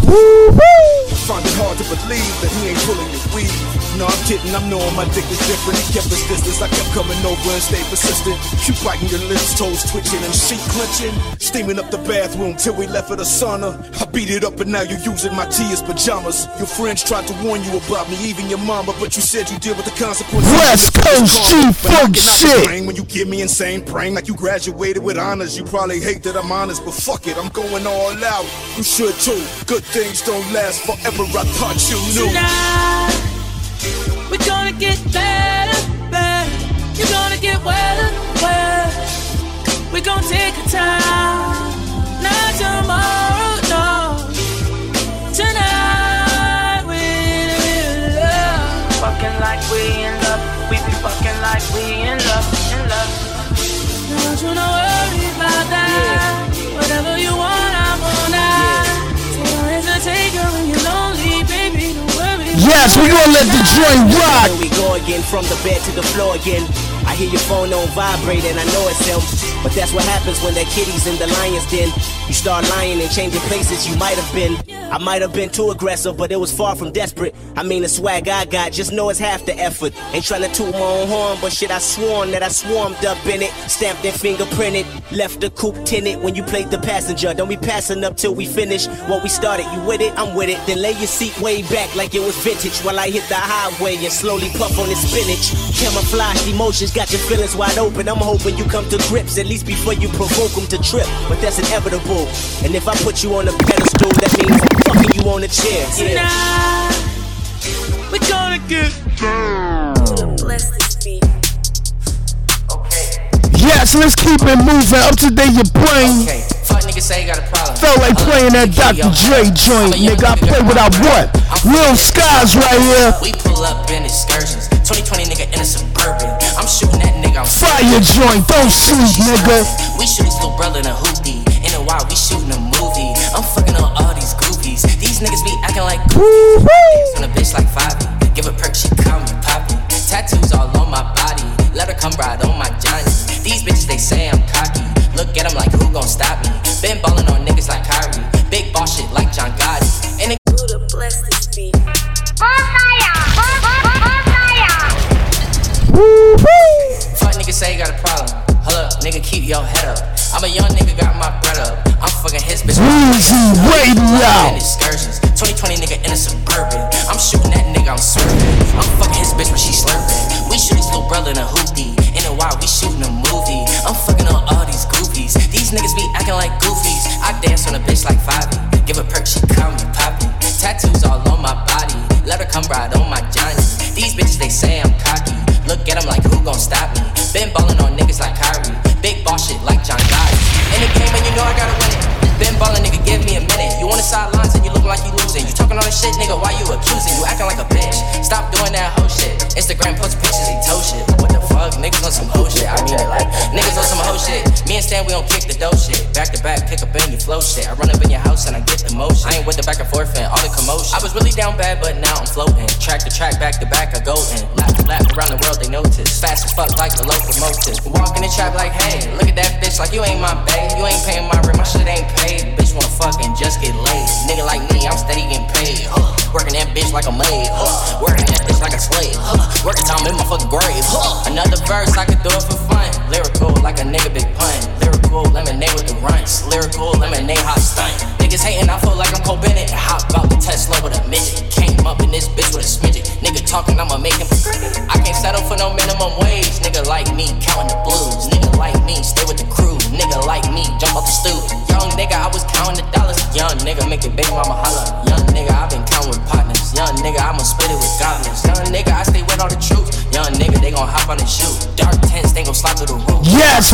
Find it hard to believe that he ain't pulling your weed. No, I'm kidding, I'm knowing my dick is different. He kept his distance, I kept coming over and stayed persistent. Keep biting your lips, toes twitching and sheet clenching. Steaming up the bathroom till we left for the sauna. I beat it up and now you're using my tea as pajamas. Your friends tried to warn you about me, even your mama, but you said you deal with the consequences. West Coast G-Funk shit. When you give me insane, praying like you graduated with honors. You probably hate that I'm honest, but fuck it, I'm going all out. You should too. Good things don't last forever. I thought you knew. Tonight, we're gonna get better, better. You're gonna get wetter, wetter. We're gonna take our time, not tomorrow, Don't you know worry about that? Whatever you want, I'm on that. So don't hesitate, girl, when you're lonely, baby. Don't worry. Yes, we gonna let the joint rock. Here we go again, from the bed to the floor again. I hear your phone on vibrate and I know it's him. But that's what happens when that kitty's in the lion's den. You start lying and changing places you might have been. I might have been too aggressive, but it was far from desperate. I mean, the swag I got, just know it's half the effort. Ain't trying to toot my own horn, but shit, I sworn that I swarmed up in it. Stamped and fingerprinted. Left the coupe tinted when you played the passenger. Don't be passing up till we finish what we started. You with it? I'm with it. Then lay your seat way back like it was vintage while I hit the highway and slowly puff on the spinach. Camouflage emotions got your feelings wide open. I'm hoping you come to grips at least before you provoke them to trip. But that's inevitable. And if I put you on a pedestal, that means I'm fucking you on a chair. Yeah. Tonight, we're gonna get Bless this beat. Yes, let's keep it moving. Up to date your brain. Fuck niggas say you got a problem. Felt like playing that Dr. Dre joint, nigga. I play without what? Real skies right here. We pull up in excursions. 2020 nigga in a suburban. I'm shooting that nigga. I'm Fire joint, don't sleep, nigga. We shoot his little brother in a hoopty. In a while, we shooting a movie. I'm fucking on all these groupies. These niggas be acting like goofies. On a bitch like five. Give a perk, she call me poppy. Tattoos all on my body. Let her come ride on my Johnny. These bitches, they say I'm cocky. Look at them like who gon' stop me? Been ballin' on niggas like Kyrie. Big ball shit like John Gotti. And it Buddah bless this beat. Fuck niggas say you got a problem. Hold up, nigga, keep your head up. I'm a young nigga, got my bread up. I'm fucking his bitch. Weezy Radio. Excursions. 2020 nigga in a suburban. I'm shooting that nigga, I'm swerving. I'm fucking his bitch when she slurping. We shoot his little brother in a hoopty. In a while, we shooting a movie.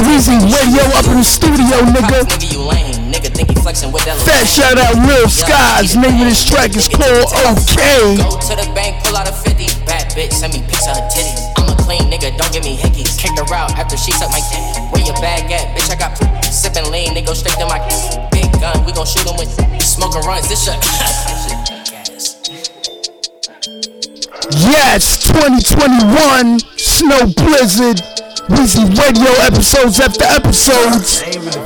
Weezy Radio up in the studio, nigga. Nigga, you lame. Nigga, think he with Fat shout out Real Skies. Name of this track is called OK. Go to the bank, pull out a 50. Bad bad bitch, send me pics of her titties. I'm a clean nigga, don't give me hickeys. Kicked her out after she sucked my dick. Where your bag at, bitch? I got sipping lean, they go straight to my big gun. We gon' shoot them with smoking runs. This shit. Yes, 2021 Snow Blizzard. Weezy Radio episodes after episodes.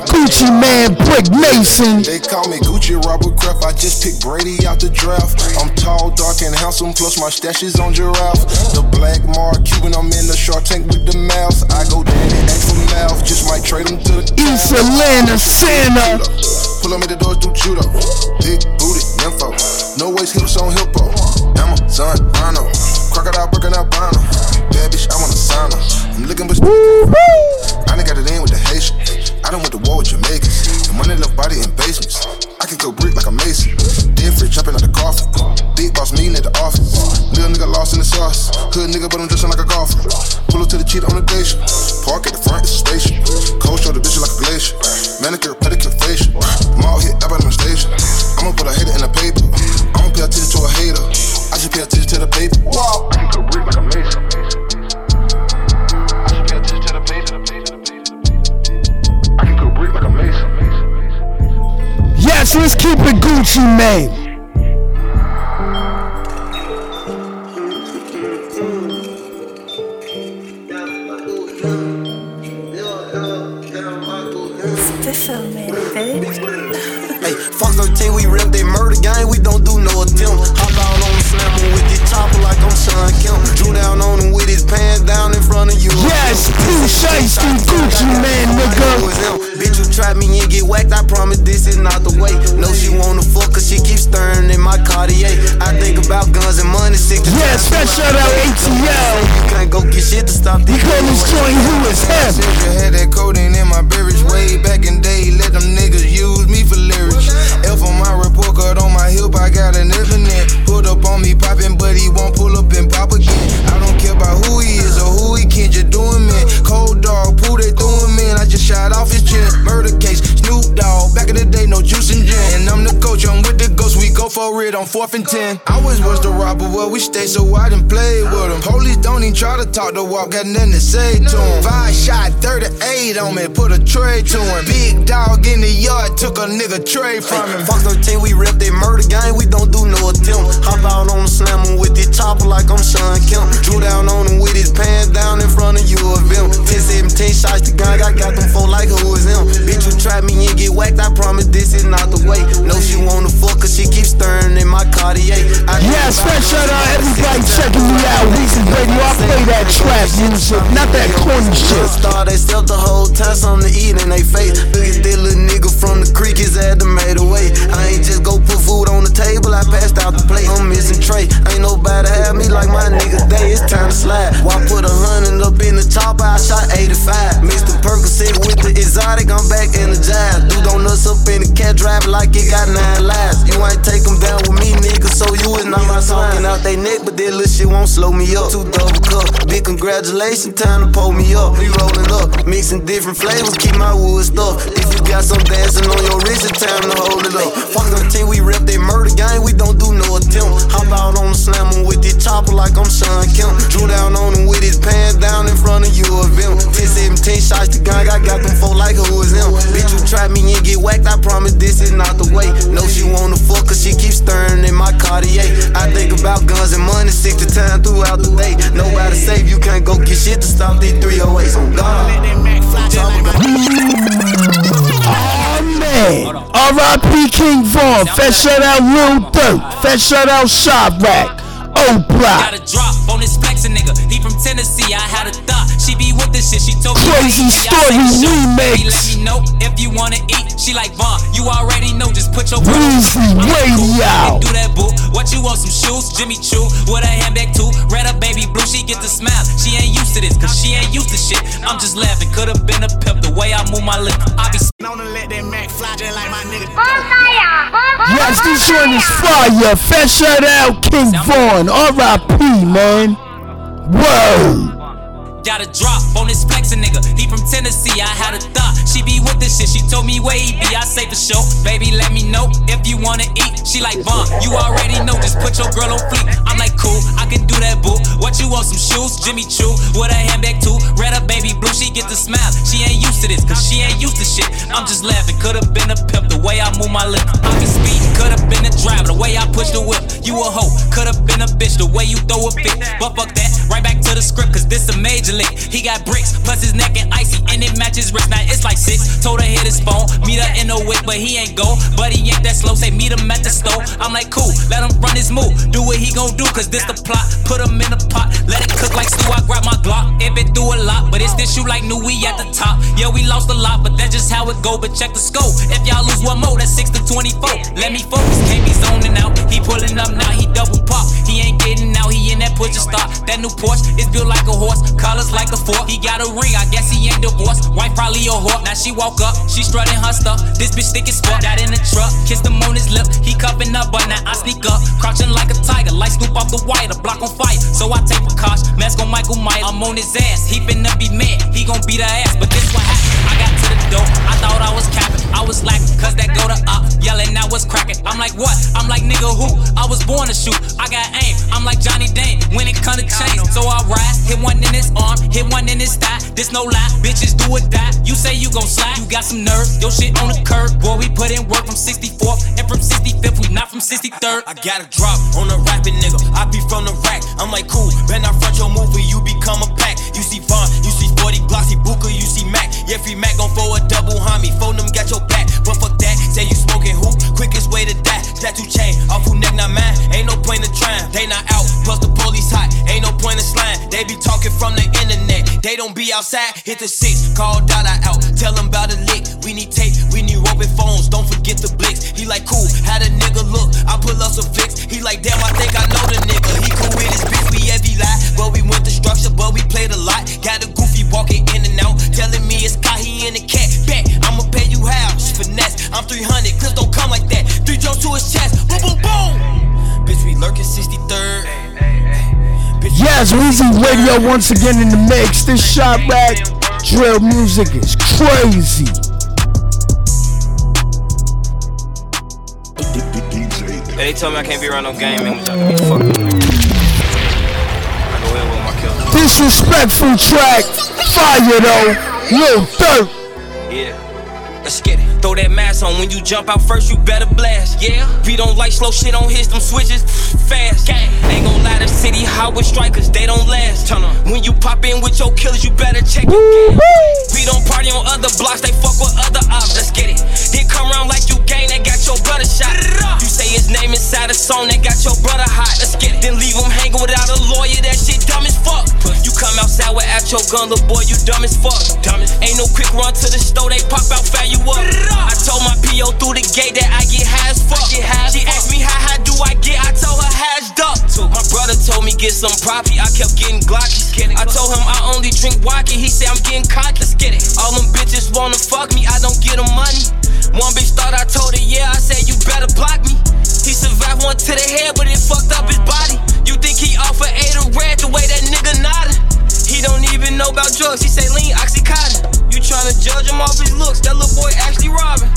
Gucci Mane, Brick Mason. They call me Gucci Robert Kraft. I just picked Brady out the draft. I'm tall, dark, and handsome, plus my stash is on giraffe. The black mark Cuban, I'm in the shark tank with the mouse. I go daddy, act for mouth, just might trade them to the East Atlanta, Santa. Pull them at the doors, do judo. Big booty, info. No waist, hips on hippo. Amazon, Rhino. Crocodile, breaking out Bono. Bad bitch, I wanna sign her. I'm looking, but I done got it in with the Haitian. I done went to war with Jamaicans. The money left body in basements. I can cook brick like a mason. Dead free jumping out the coffin. Big boss meeting at the office. Little nigga lost in the sauce. Hood nigga, but I'm dressing like a golfer. Pull up to the cheetah on the station. Park Yes, let's keep it Gucci Mane. Hey, fuck 13, we rep that murder gang, we don't do no attempt. Hop out on the slammer with this chopper like I'm Shawn Kemp. Drew down on him with his pants down in front of you. Yes, two shiesty Gucci Mane, nigga. Bitch, you trap me get whacked, I promise this is not the way. No, she wanna fuck cause she keeps stirring in my Cartier. I think about guns and money, sick fresh shout out ATL. You can't go get shit to stop We call this joint Who is Him. I had that codeine in my beverage way back in day. Let them niggas use me for lyrics. F on my report card on my hip, I got an infinite. Put up on me popping, but he won't pull up and pop again. I don't care about who he is or who he can, just doing man. Cold dog, pull they doing in. I just shot off his chin. Murder case, Snoop Dogg. Back in the day, no juice and gin. And I'm the coach, I'm with the ghost. We go for it on fourth and ten. I always was the robber, well, we stay so I done played with him. Police don't even try to talk to walk, got nothing to say to him. Five shot, 38 on me, put a tray to him. Big dog in the yard, took a nigga tray from him. Fuck 13, we rep that murder gang, we don't do no attempt. Hop out on the slammer with this chopper like I'm Shawn Kemp. Drew down on him with his pants down in front of you of him. 10, 17 shots to gang, I got them four like who is him. Bitch, you trap me and get whacked, I promise this is not the way. No, she wanna fuck cause she keeps stirring in my Cartier. I fresh shout out everybody checking me out. Weezy Radio, I play that trap music, not that corny shit. Star, they still the whole time, something to eat in they face. Look at that little nigga from the creek, his ass done made away. I ain't just go put food on the table, I passed out the plate. I'm missing tray. Ain't nobody have me like my nigga day, it's time to slide. Why put a hundred up in the chopper, I shot 85. Mr. Percocet with the exotic, I'm back energized. Dude on us up in the cat drive like it got nine lives. You ain't take 'em down with me, nigga, so you is not my talking out they neck, but that little shit won't slow me up. Two double cup, big congratulations, time to pull me up. We rolling up, mixing different flavors, keep my wood stuff. If you got some dancing on your wrist, it's time to hold it up. Fuck the team, we rep that murder gang, we don't do no attempt. Hop out on the slammer with this chopper like I'm Shawn Kemp. Drew down on him with his pants down in front of you of him. 10, 17 shots to gang, I got them four like who is him. Bitch, you trap me and get whacked, I promise this is not the way. No, she wanna fuck cause she keeps stirring in my Cartier. I think about guns and money 60 times throughout the day. Nobody safe, you can't go get shit to stop these 308s on God. Oh man, R.I.P. King Von, fresh shout out Lil Durk, fresh shout out Shop Rack, O Block. Got a drop on this flexin' nigga. He from Tennessee. I had a thought. She be with this shit. She told me Crazy "Hey, Story y'all remix. Let me know if you wanna eat. She like Von. You already know. Just put your Weezy Radio. Do that boo. What you want? Some shoes? Jimmy Choo with a handbag too. Red up baby blue. She get the smile. She ain't used to this cause she ain't used to shit. I'm just laughing. Could've been a pimp the way I move my lip. I be Known to let that Mac fly just like my nigga. Yes, this joint is fire. Fresh shout out King Von, R.I.P. man. Whoa. Got a drop on this flexin' nigga. He from Tennessee, I had a thought. She be with this shit, she told me where he be. I say for sure, baby, let me know if you wanna eat. She like, Von, you already know, just put your girl on fleek. I'm like, cool, I can do that, boo. What you want, some shoes? Jimmy Choo, with a handbag too. Red up, baby blue, she get the smile. She ain't used to this, cause she ain't used to shit. I'm just laughing, could've been a pimp the way I move my lip. I can speed, could've been a driver the way I push the whip. You a hoe, could've been a bitch the way you throw a fit. But fuck that, right back to the script, cause this a major He got bricks, plus his neck and icy, and it matches wrist. Now it's like six. Told her hit his phone, meet her in the whip, but he ain't go. But he ain't that slow, say meet him at the store. I'm like, cool, let him run his move. Do what he gon' do, cause this the plot. Put him in the pot, let it cook like stew. I grab my Glock. If it do a lot, but it's this shoe like new, we at the top. Yeah, we lost a lot, but that's just how it go. But check the scope. If y'all lose one more, that's 6 to 24. Let me focus, can't be zoning out. He pulling up now, he double pop. He ain't getting out, he in that push to start. That new Porsche is built like a horse, colors like a fork. He got a ring, I guess he ain't divorced. Wife probably a whore. Now she woke up, she strutting her stuff. This bitch thick as fuck. Got in the truck, kissed him on his lip. He cupping up, but now I sneak up, crouching like a tiger, like Snoop off the wire, the block on fire. So I take a precaution, mask on Michael Myers. I'm on his ass, he finna be mad. He gon' beat her ass, but this what happened. I got to the door, I thought I was capping. I was lacking, cause that go to up, yelling, I was cracking. I'm like, what? I'm like, nigga, who? I was born to shoot, I got aim. I'm like Johnny Dane when it come to chains. So I rise, hit one in his arm, hit one in his thigh. This no lie, bitches do or die. You say you gon' slide, you got some nerve. Your shit on the curb, boy, we put in work from 64th and from 65th, we not from 63rd. I got a drop on a rapping nigga. I be from the rack. I'm like, cool, better not front your movie, you become a pack. You see Von, you see 40 Glossy Booker, you see Mac. Yeah, free Mac gon' for a double homie. Phone them, got your back. But fuck that, say you smoking hoop. Quickest way to die, tattoo chain. Off who neck, not mine. Ain't no point in trying. They not out, plus the police hot. They be talking from the internet. They don't be outside. Hit the six, call Dada out. Tell them about a lick. We need tape, we need open phones. Don't forget the blitz. He like, cool, how the nigga look? I pull up some flicks. He like, damn, I think I know the nigga. He cool with his bitch, we heavy lie. But we went the structure, but we played a lot. Got a goofy walking in and out. Telling me it's got he in the cat. Bet, I'ma pay you how? Finesse, I'm 300. Clips don't come like that. Three jumps to his chest. Boom, boom, boom. Bitch, we lurking 63rd. Yes, Weezy Radio once again in the mix. This shot rack drill music is crazy. They told me I can't be around no game, man. What y'all gonna be fucking? I go in with my killer. Disrespectful track. Fire though. Lil Durk. Yeah. Let's get it. Throw that mask on when you jump out first, you better blast. Yeah. We don't like slow shit on hits, them switches fast. Gang. Ain't gon' lie, the city hot with strikers, they don't last. Turn on. When you pop in with your killers, you better check your game. We don't party on other blocks, they fuck with other ops. Let's get it. Then come around like you gang, they got your brother shot. You say his name inside a song, they got your brother hot. Let's get it. Then leave him hanging without a lawyer, that shit dumb as fuck. You come outside without your gun, little boy, you dumb as fuck. Ain't no quick run to the store, they pop out, fire you up. I told my PO through the gate that I get high as fuck. She asked me how high do I get, I told her hashed up. My brother told me get some property, I kept getting glocky. I told him I only drink vodka, he said I'm getting cocky. Let's get it. All them bitches wanna fuck me, I don't get them money. One bitch thought I told her, yeah, I said you better block me. He survived one to the head, but it fucked up his body. You think he off for eight or red the way that nigga nodded? He don't even know about drugs, he say lean oxycontin. You tryna judge him off his looks, that little boy actually robbing.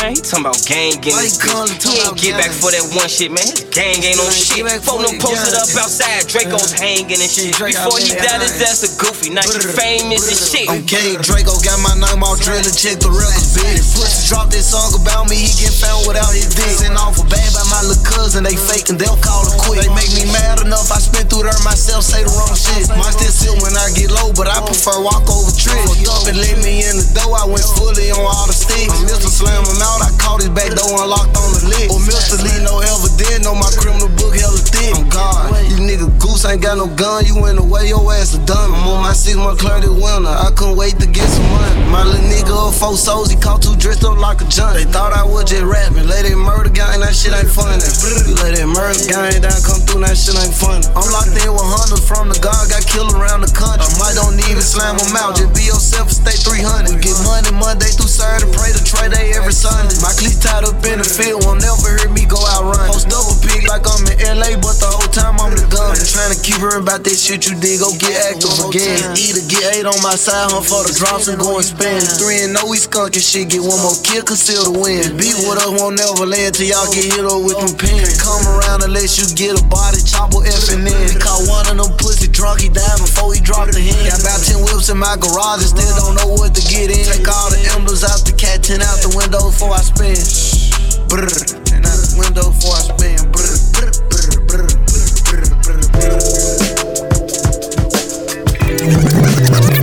Man, he talking about gang getting his bitch. He ain't get back for that one shit, man. Gang ain't on shit. Phone them posted up outside, Draco's hanging and shit. Before he died, his ass a goofy. Now he famous and shit. Okay, Draco got my name all drilling, check the records, bitch. Pussy drop this song about me, he get found without his dick. Send off a bag by my little cousin, they faking, they'll call it quick. They make me mad enough, I spin through there myself, say the wrong shit. Mine still sit when I get low, but I prefer walk over tricks. Fucked up and let me in the door, I went fully on all the sticks. I'm Mr. Slam him out, I caught his back door unlocked on the lid. Or Mr. Lee, no evidence, know my criminal book hella thick. I'm God, you nigga goose ain't got no gun, you went away, your ass a dummy. I'm on my six month clear this winter, I couldn't wait to get some money. My little nigga of four souls, he caught two dressed up like a junk. They thought I was just rapping. Let that murder gang, that shit ain't funny. Let that murder gang down come through, that shit ain't funny. I'm locked in with hunters from the guard, got killed around the country. I might don't even slam them out, just be yourself and stay 300. We get money Monday through Saturday, pray to trade day every Sunday. My cleats tied up in the field, won't never hear me go out run. Post double pig like I'm in LA, but the whole time I'm the gun. Trying to keep hearing about that shit you did, go get active again. Either get eight on my side, hunt for the drops and go and spend. Three and no, we skunking shit, get one more kill, conceal the win. Beat with us won't never land till y'all get hit up with them pins. Come around unless you get a body, chopper effing in. Caught one of them pussy drunk, he died before he dropped the hand. Got about 10 whips in my garage and still don't know what to get in. Take all the emblems out the cat, 10 out the window before I spin. Brr, and out the window before I spin. Brr, brr, brr, brr, brr, brr, brr.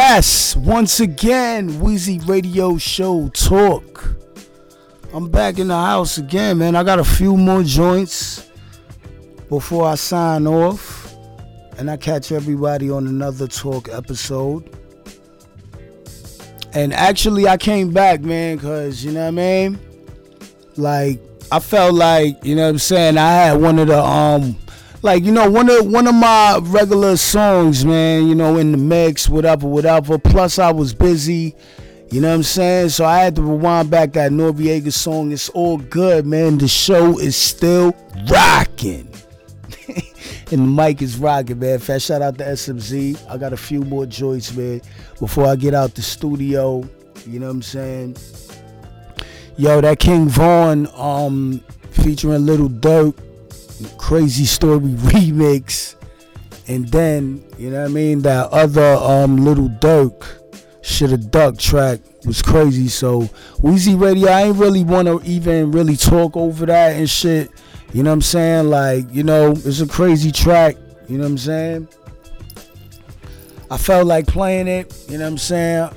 Yes, once again, Wheezy Radio Show Talk. I'm back in the house again, man. I got a few more joints before I sign off. And I catch everybody on another talk episode. And actually, I came back, man, because, you know what I mean? Like, I felt like, you know what I'm saying? I had one of the, um, like you know one of one of my regular songs man you know in the mix whatever whatever. Plus i was busy you know what i'm saying? So i had to rewind back that Noreaga song. It's all good man. The show is still rocking. And the mic is rocking man. Fast shout out to smz i got a few more joints man before i get out the studio you know what i'm saying? Yo that king von um featuring little Durk crazy story remix. And then you know what i mean that other um little Durk should have duck track was crazy. So Wheezy radio i ain't really want to even really talk over that and shit. You know what i'm saying? Like you know it's a crazy track. You know what i'm saying? I felt like playing it. You know what i'm saying?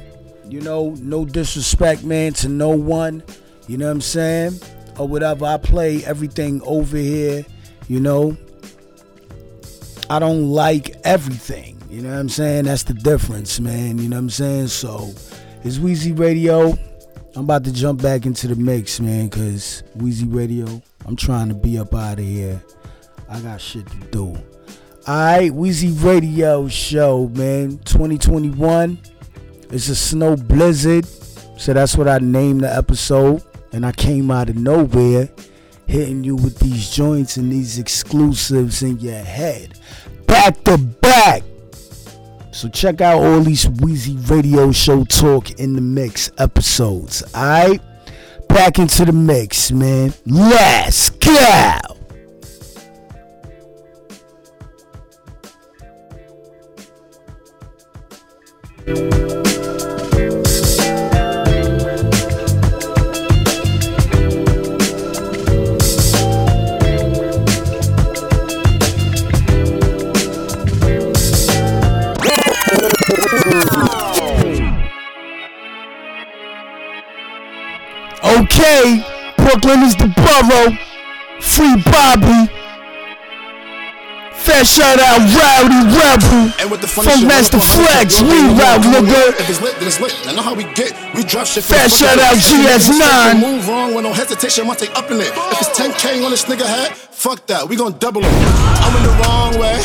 You know no disrespect man to no one. You know what i'm saying? Or whatever. I play everything over here you know, I don't like everything. You know what I'm saying? That's the difference, man. You know what I'm saying? So, it's Wheezy Radio. I'm about to jump back into the mix, man, because Wheezy Radio, I'm trying to be up out of here. I got shit to do. Alright, Wheezy Radio show, man. 2021. It's a snow blizzard. So that's what I named the episode. And I came out of nowhere hitting you with these joints and these exclusives in your head back to back. So check out all these Wheezy Radio Show Talk in the Mix episodes. Alright? Back into the mix, man. Let's go! Brooklyn is the borough. Free Bobby. Fair shout out Rowdy Rebel. And with the funny shit, Master one up on Flex, we route, nigga. If it's lit, then it's lit. I know how we get. We drop shit. the shout out. GS9. Move wrong with no hesitation. Once they up in it. If it's 10k on this nigga head, fuck that. We gon' double it. I'm in the wrong way.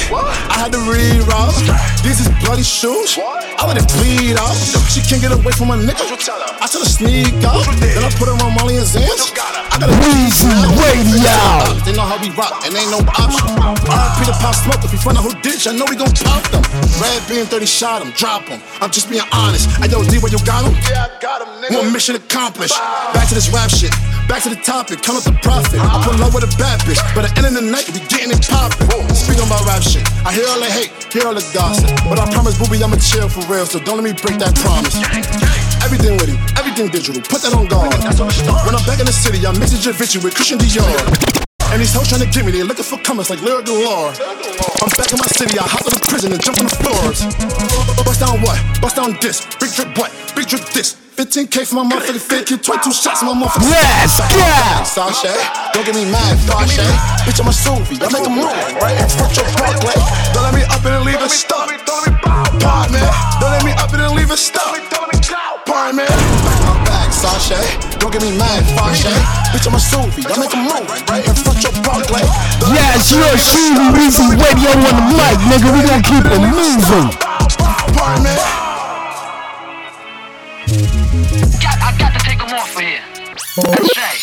I had to reroute. These is bloody shoes. I let it bleed out. She can't get away from my nigga. I tell her sneak out. Then I put her on Molly and Zans. I got a Weezy Radio. They know how we rock, and ain't no option. RP the pop smoke. If we find out who did I know we gon' pop them. Red beam 30 shot him, drop him. I'm just being honest. I yo, D, where you got him? Yeah, I got him, nigga. One mission accomplished. Back to this rap shit. Back to the topic. Count up the profit. I put love with a bad bitch. But at the end of the night, we getting it poppin'. Speaking rap shit. I hear all the hate, hear all the gossip. But I promise, booby, I'ma chill for real, so don't let me break that promise. Everything with him, everything digital, put that on guard. When I'm back in the city, I'm mixing Javinci with Christian Dior. And these hoes trying to get me, they looking for comers like Lira Galore. I'm back in my city, I hop out of prison and jump on the floors. Bust down what? Bust down this. Big drip what? Big drip this. 15k for my motherfucking fake kid, 22 shots in my motherfucking Yes, yeah. Sashay, don't get me mad, Fashay. Bitch, I'm a Suvi, I make a move, right? And fuck your Parkway. Don't let me up and leave it stuck. Part man, don't let me up and leave it stuck. Part man, back my back, Sashay. Don't get me mad, Fashay. Bitch, I'm a Suvi, I make a move, right? And fuck your Parkway. Yes, you're shooting Weezy Radio on the mic, nigga. We gonna keep it moving. Part man. Got, I got to take him off of here. That's right.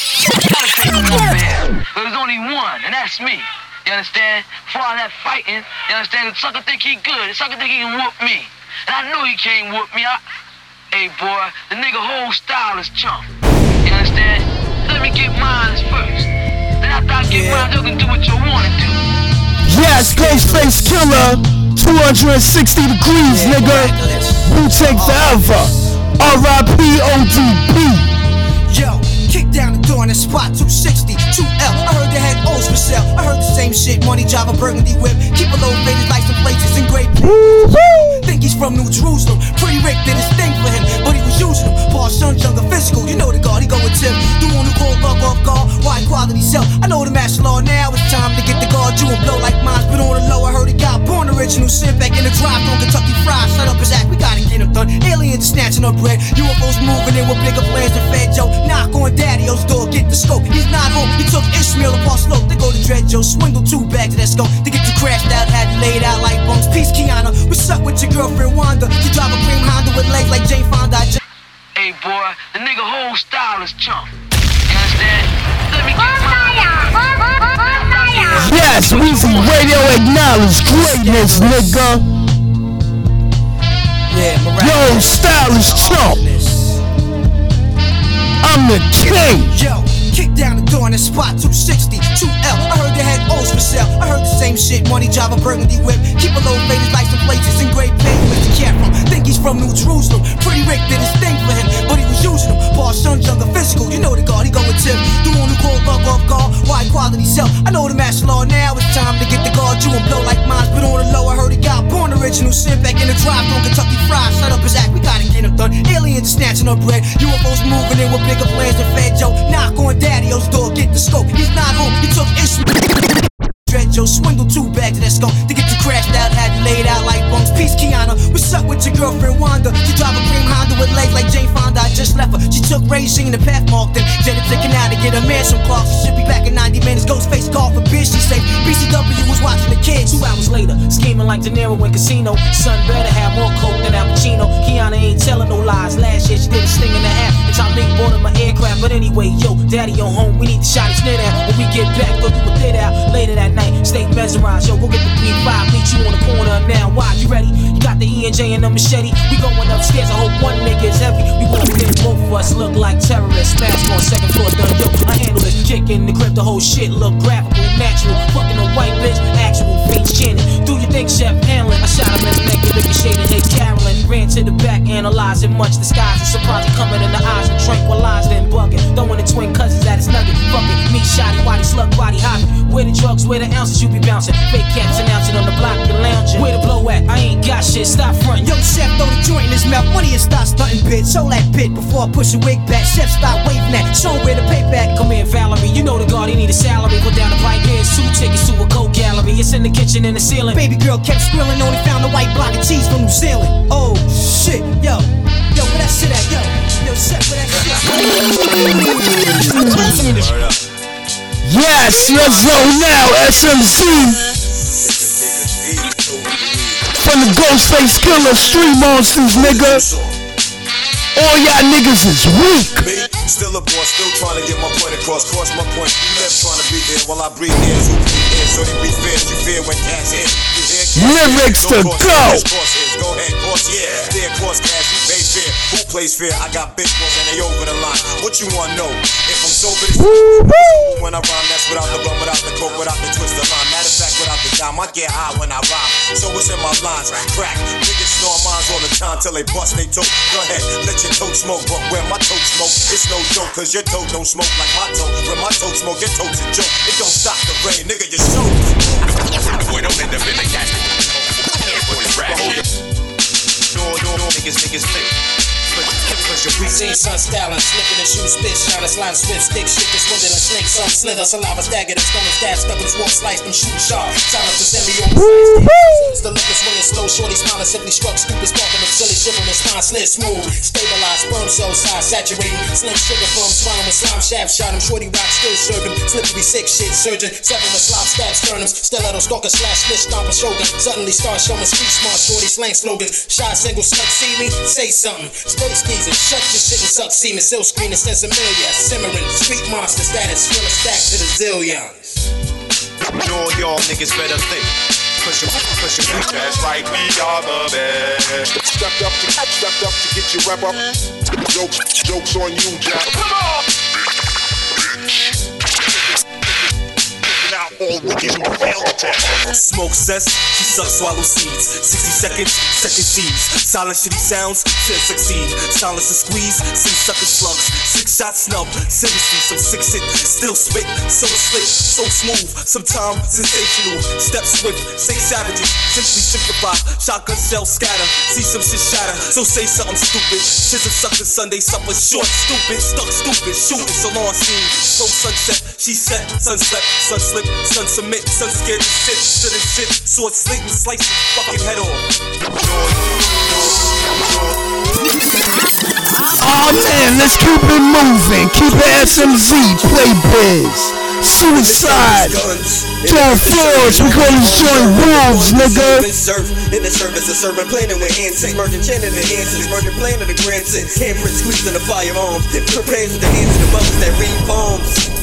Gotta take him off of here. There's only one, and that's me. You understand? For all that fighting, you understand? The sucker think he good. The sucker think he can whoop me. And I know he can't whoop me. I, hey, boy, the nigga whole style is chump. You understand? Let me get mine first. Then after I get mine, you can do what you wanna do. Yes, Ghostface Killah. 260 degrees, nigga. Wu Tang forever. R.I.P. ODB. Yo, kick down in the spot 260, 2L. I heard they had O's for sale. I heard the same shit. Money driver, burgundy whip. Keep a low faded license plates in great. Think he's from New Jerusalem. Pretty Rick did his thing for him, but he was using him. Paul Son, younger physical. You know the guard, he go with Tim. The one who called love off guard. Wide quality sell. I know the master law now. It's time to get the guard. You and blow like mine. But on the low, I heard he got born original. Sin back in the drive from Kentucky Fried. Set up his act. We gotta get him done. Aliens snatching up bread. UFOs moving in with bigger plans than Fed Joe. Knock on Daddy-O's door, get the scope. He's not home. He took Ishmael apart slope. They go to Dread Joe. Swindle two bags of that scope. They get you crashed out. Had you laid out like bunks. Peace, Kiana. What's up with your girlfriend Wanda? She drive a cream Honda with legs like Jane Fonda. I just Hey, boy, the nigga whole style is chump. You understand? Let me get mine. Yes, Weezy Radio acknowledge greatness, nigga. Yo, stylish chump. Oh, The king. Yo, kick down the door in the spot 260, 2L. I heard they had O's for sale. I heard the same shit. Money driver, burgundy whip. Keep a low faded license plates. It's in great pain. Where's the cat from? Think he's from New Jerusalem. Pretty Rick did his thing for him, but he was using him. Paul Son, younger physical. You know the guard, he go with Tim. The one who called love off guard. Wide quality sell. I know the master law now. It's time to get the guard. You and blow like mine. But on the low, I heard he got born original. Sit back in the drive from Kentucky Fried. Shut up his act. We gotta get him done. Aliens snatching up bread. UFOs moving in with bigger plans than Fed Joe. Knock on Daddy-O's door, get the scope. He's not home. He took Ishmael. Dread Joe swindle two bags of that skunk to get you crashed out, had you laid out like bunks. Peace, Kiana. What's up with your girlfriend Wanda? She drive a cream Honda with legs like Jane Fonda. I just left her. She took Regine the path marked and jetted to Canada to get a man some clocks. She should be back in 90 minutes. Ghostface call for bitch. She safe. BCW was watching the kids. Two hours later, scheming like De Niro in casino. Son better have more coke than Al Pacino. Kiana ain't telling no lies. Last year she did a sting in the half. And Tom Link bought him an aircraft. But anyway, yo, daddy on home. We need to shot his knit out. When we get back, go do a thit out. Later that night, stay mesmerized. Yo, go get the 3-5. Meet you on the corner now. Why? You ready? You got the ENJ and the machete. We going upstairs. I hope one nigga is heavy. We won't fit both of us look like terrorists. Smash on second floor, done. Yo, I handle this. Kick in the crib, the whole shit look graphical, natural. Fucking a white bitch, actual face Shannon. Do you think Chef Hanlon? I shot him in the neck, ricocheted. Hey, Carolyn. Ran to the back, analyzing much disguise. And surprise, coming in the eyes and tranquilized and bugging. Throwing the twin cousins at his nugget. Fucking me, shotty, waddy, slug, body, hobby. Where the drugs, where the ounces you be bouncing. Fake cats announcing on the block, you lounging. Where the blow at? I ain't got shit, stop frontin'. Yo, Chef, throw the joint in his mouth. Money and start stunting bitch. Hold that bit before I push a wig back. Chef, stop waving that. Show where the payback. Come in, Valerie. You know the guard, he need a salary. Put down the pipe, here's two tickets to a coke gallery. It's in the kitchen and the ceiling. Baby girl kept squilling, only found a white block of cheese from New Zealand. Oh, shit, yo. Yo, where that shit at, yo? Yo, Chef, where that shit Yes, let's go now, SMC. From the Ghostface Killah Street Monsters, nigga. All y'all niggas is weak. Still a boss, still trying to get my point across. Cross my point. Left trying to breathe in while I breathe in. So breathe in, so they breathe fair. You fear when cash in. You hear cash in, Lyrics to go. in, cross in. Go ahead, cross, yeah. Stay across cash, you. Who plays fair? I got big ones and they over the line. What you wanna know? If I'm sober, this when I rhyme, that's without the rum, without the coke, without the twist of line. Matter of fact, without the dime, I get high when I rhyme. So it's in my lines. Crack. Niggas snore mines all the time till they bust they toe. Go ahead, let your toe smoke, but where my toe smoke, it's no joke, cause your toe don't smoke like my toe. When my toe smoke, your toe's a joke. It don't stop the rain, nigga, you soak. Boy, don't end up in the cat. With no, niggas, niggas Cause you're weak. Seen sun styling, slipping and shoe spit, shining, sliding swift, stick, shit, and swindle and snake, some slither, saliva staggered, and stomach stab, stuck in sword, slice, them shooting sharp, silence to send me on the The look is swinging slow, shorty smiling, simply struck, stupid, sparking, and silly, shivering, and spine slit, smooth, stabilized, sperm cell size, saturating, slim sugar plum, swallowing, slime shaft, shot him, shorty rock, still serving, slippery, sick shit, surgeon, seven with slop, stab, sternums, stiletto, stalker, slash, snitch, stomp, shoulder, suddenly start showing street smart, shorty, slang slogans, shot, single, slut, see me, say something, stay skeezing, shut your shit and suck semen, silk screen and sensimilia, simmering, street monster status, fill a stack to the zillions. No, y'all niggas better think. Cause you're, cause you're weak. That's right, we are the best. Stepped up to stepped up to get your rep up. Jokes, jokes on you, Jack. Come on! Now Smoke cess, she sucks, swallow seeds. 60 seconds, second seeds. Silent shitty sounds, should succeed. Silence and squeeze, see sucker slugs. Six shots snub, seriously, some six it. Still spit, so slick, so smooth. Sometimes sensational, step swift, say savages. Simply simplify, shotgun shell scatter. See some shit shatter, so say something stupid. Shit's a sucker Sunday, suffer short, stupid, stuck stupid. Shooting so long scene, so sunset. She set, sun slept, sun slip, sun submit, sun scared to sit. To the shit, sword slit and slice his fucking head Oh man, let's keep it moving. Keep it SMZ, play biz. Suicide. John Floors, we call these joint wolves, nigga. In the service of serving planning with antics, merging chanting the answers, merging plan of the grand six, handprint squeezed in the firearms, prepares with the hands of the mothers that read poems.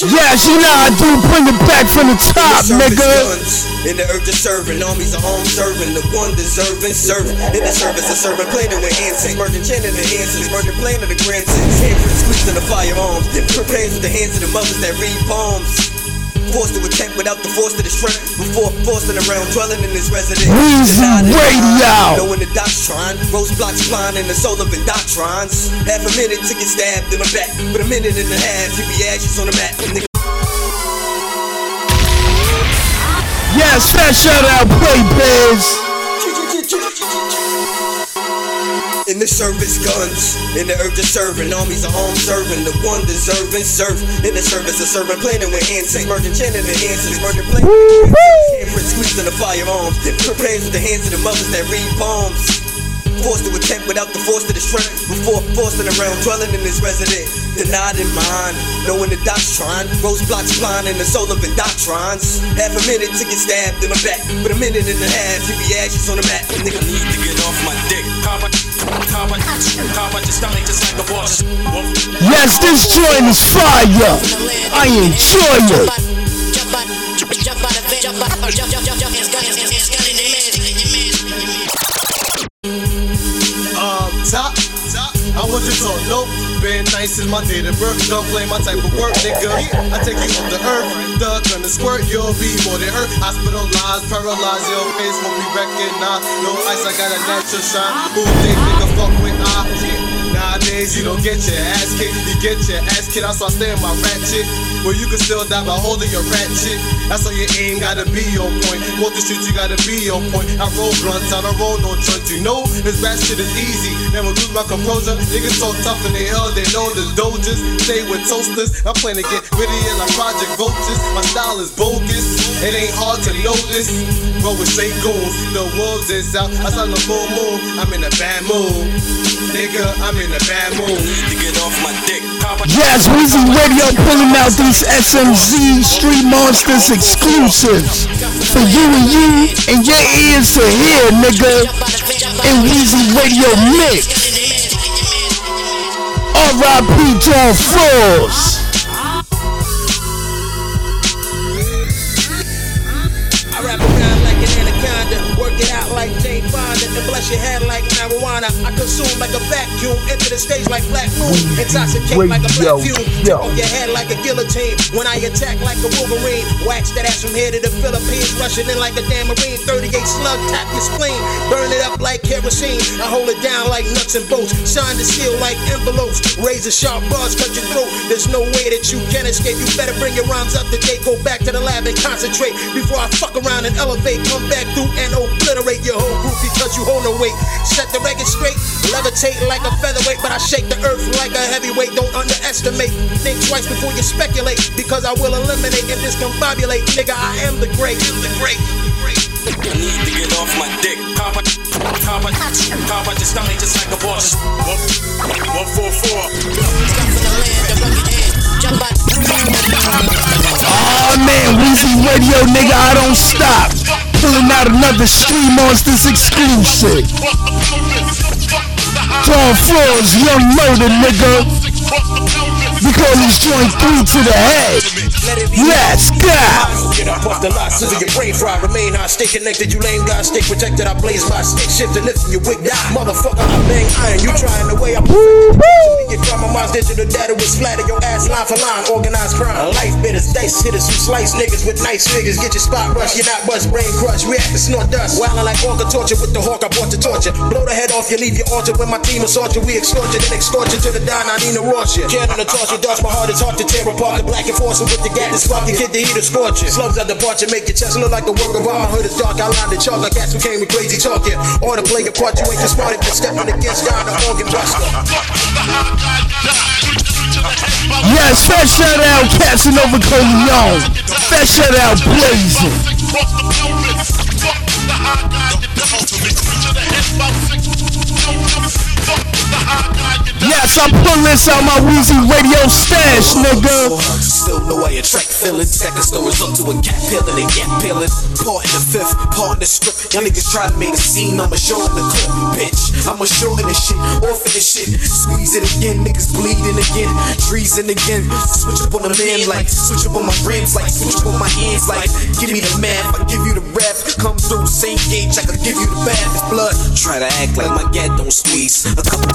Yes, you know I do. Bring it back from the top, nigga. In the earth to serving, armies are home serving, the one deserving serving. In the service of serving, planning with antics, merging chanting the answers, merging plan of the handprint squeezed in the firearms, prepares with the hands of the mothers that read poems. Forced to attack without the force of the strength Before forcing around dwelling in his residence. Weezy Radio. Knowing the doctrine. Rose blocks flying in the soul of indoctrines. Half a minute to get stabbed in the back. But a minute and a half you be ashes on the mat. Nigga, Yes, fat shout out, play biz. In the service guns, in the earth serving, armies are home serving, the one deserving serve. In the service of serving, planning with antics, merging chanting the answers, merging handprint squeezed in the firearms, prepares with the hands of the mothers that read poems. Forced to attack without the force of the strength Before forcing around dwelling in his resident Denied in mind, knowing the doctrine Rose blocks blind in the soul of indoctrines Half a minute to get stabbed in the back But a minute and a half, you be ashes on the mat Nigga need to get off Yes, this joint is fire. I enjoy it. Um, top. I want you to know, being nice in my date of birth. Don't play my type of work, nigga. I take you off the earth, the gonna squirt, you'll be more than hurt. Hospitalized, paralyzed, your face won't be recognized. No ice, I got a natural shine. Who think nigga fuck with I? Nowadays, you don't get your ass kicked, you get your ass kicked. That's why I stay in my ratchet. Where you can still die by holding your ratchet. That's why your aim gotta be on point. Walk the streets, you gotta be on point. I roll blunts, I don't roll no joints. You know, this rap shit is easy. Never lose my composure. Niggas talk tough in the hell, they know the doges. Stay with toasters. I'm playing to get witty like Project Vultures. My style is bogus. It ain't hard to notice. Roll with straight goons. The wolves is out. I saw the full moon. I'm in a bad mood. Nigga, I'm in a bad mood. To get off my dick. Pop Yes, Weezy Radio pulling out SMZ Street Monsters exclusives for you and you and your ears to hear, nigga. In Weezy Radio mix. R.I.P. John Floors. And bless your head like marijuana. I consume like a vacuum, enter the stage like black moon, intoxicate like a black fume, tip off your head like a guillotine. When I attack like a Wolverine, wax that ass from here to the Philippines, rushing in like a damn marine. 38 slug tap your spleen, burn it up like kerosene. I hold it down like nuts and bolts, shine the steel like envelopes, razor sharp bars cut your throat. There's no way that you can escape. You better bring your rhymes up to date. Go back to the lab and concentrate before I fuck around and elevate. Come back through and obliterate your whole group because you hold no weight. Set the record straight, levitate like a featherweight, but I shake the earth like a heavyweight. Don't underestimate. Think twice before you speculate because I will eliminate and discombobulate. Nigga, I am the great. The great. I need to get off my dick. Pop out, pop out, pop out your stomach just like a boss. One, one, four, four. Oh man, Weezy Radio, nigga, I don't stop. Pulling out another Street Monsters exclusive. Tom floors, young murder, nigga. We call this joint three to the head. Let's go. Get up off the lot, scissor your brain fry. Remain high, stay connected. You lame guys, stay protected. I blaze my stick, shift and lift your wig. Die, motherfucker. I bang iron. You trying the way I perfected. Your drama, my digital data was flat. Your ass line for line, organized crime. Life bitters, dice hitters who slice niggas with nice figures. Get your spot rush, you're not bust, brain crush. React to snort dust. Wildin' like orca torture with the hawk. I brought the torture. Blow the head off you, leave your altar. When my team assault you, we extort you, then extort you to the dime. I need to watch you. Cannon the torture, dust my heart. It's hard to tear apart the black and force with the gat. This spark you kid the heater scorch you. Slugs at departure make your chest look like a work of art. My hood is dark. I line the chalk like cats who came with crazy talk. Yeah, or to play a part. You ain't too smart if you're stepping against God, the organ buster. Yes, fat shout out Casanova Corleone. Fat shout out Blazing. Yes, I pull this out my Weezy Radio stash, nigga. Still know I attract feelings. Second stories up to a cat peeling and gap peeling. Part in the fifth, part in the strip. Y'all niggas try to make a scene, I'ma show in the clip. Bitch, I'ma show in the shit, off in this shit. Squeeze it again, niggas bleeding again. Trees Treason again. Switch up on the man like, switch up on my ribs like, switch up on my hands like. Give me the math, I give you the rap. Come through, same gauge, I can give you the bath. Blood. Try to act like my gat don't squeeze. A couple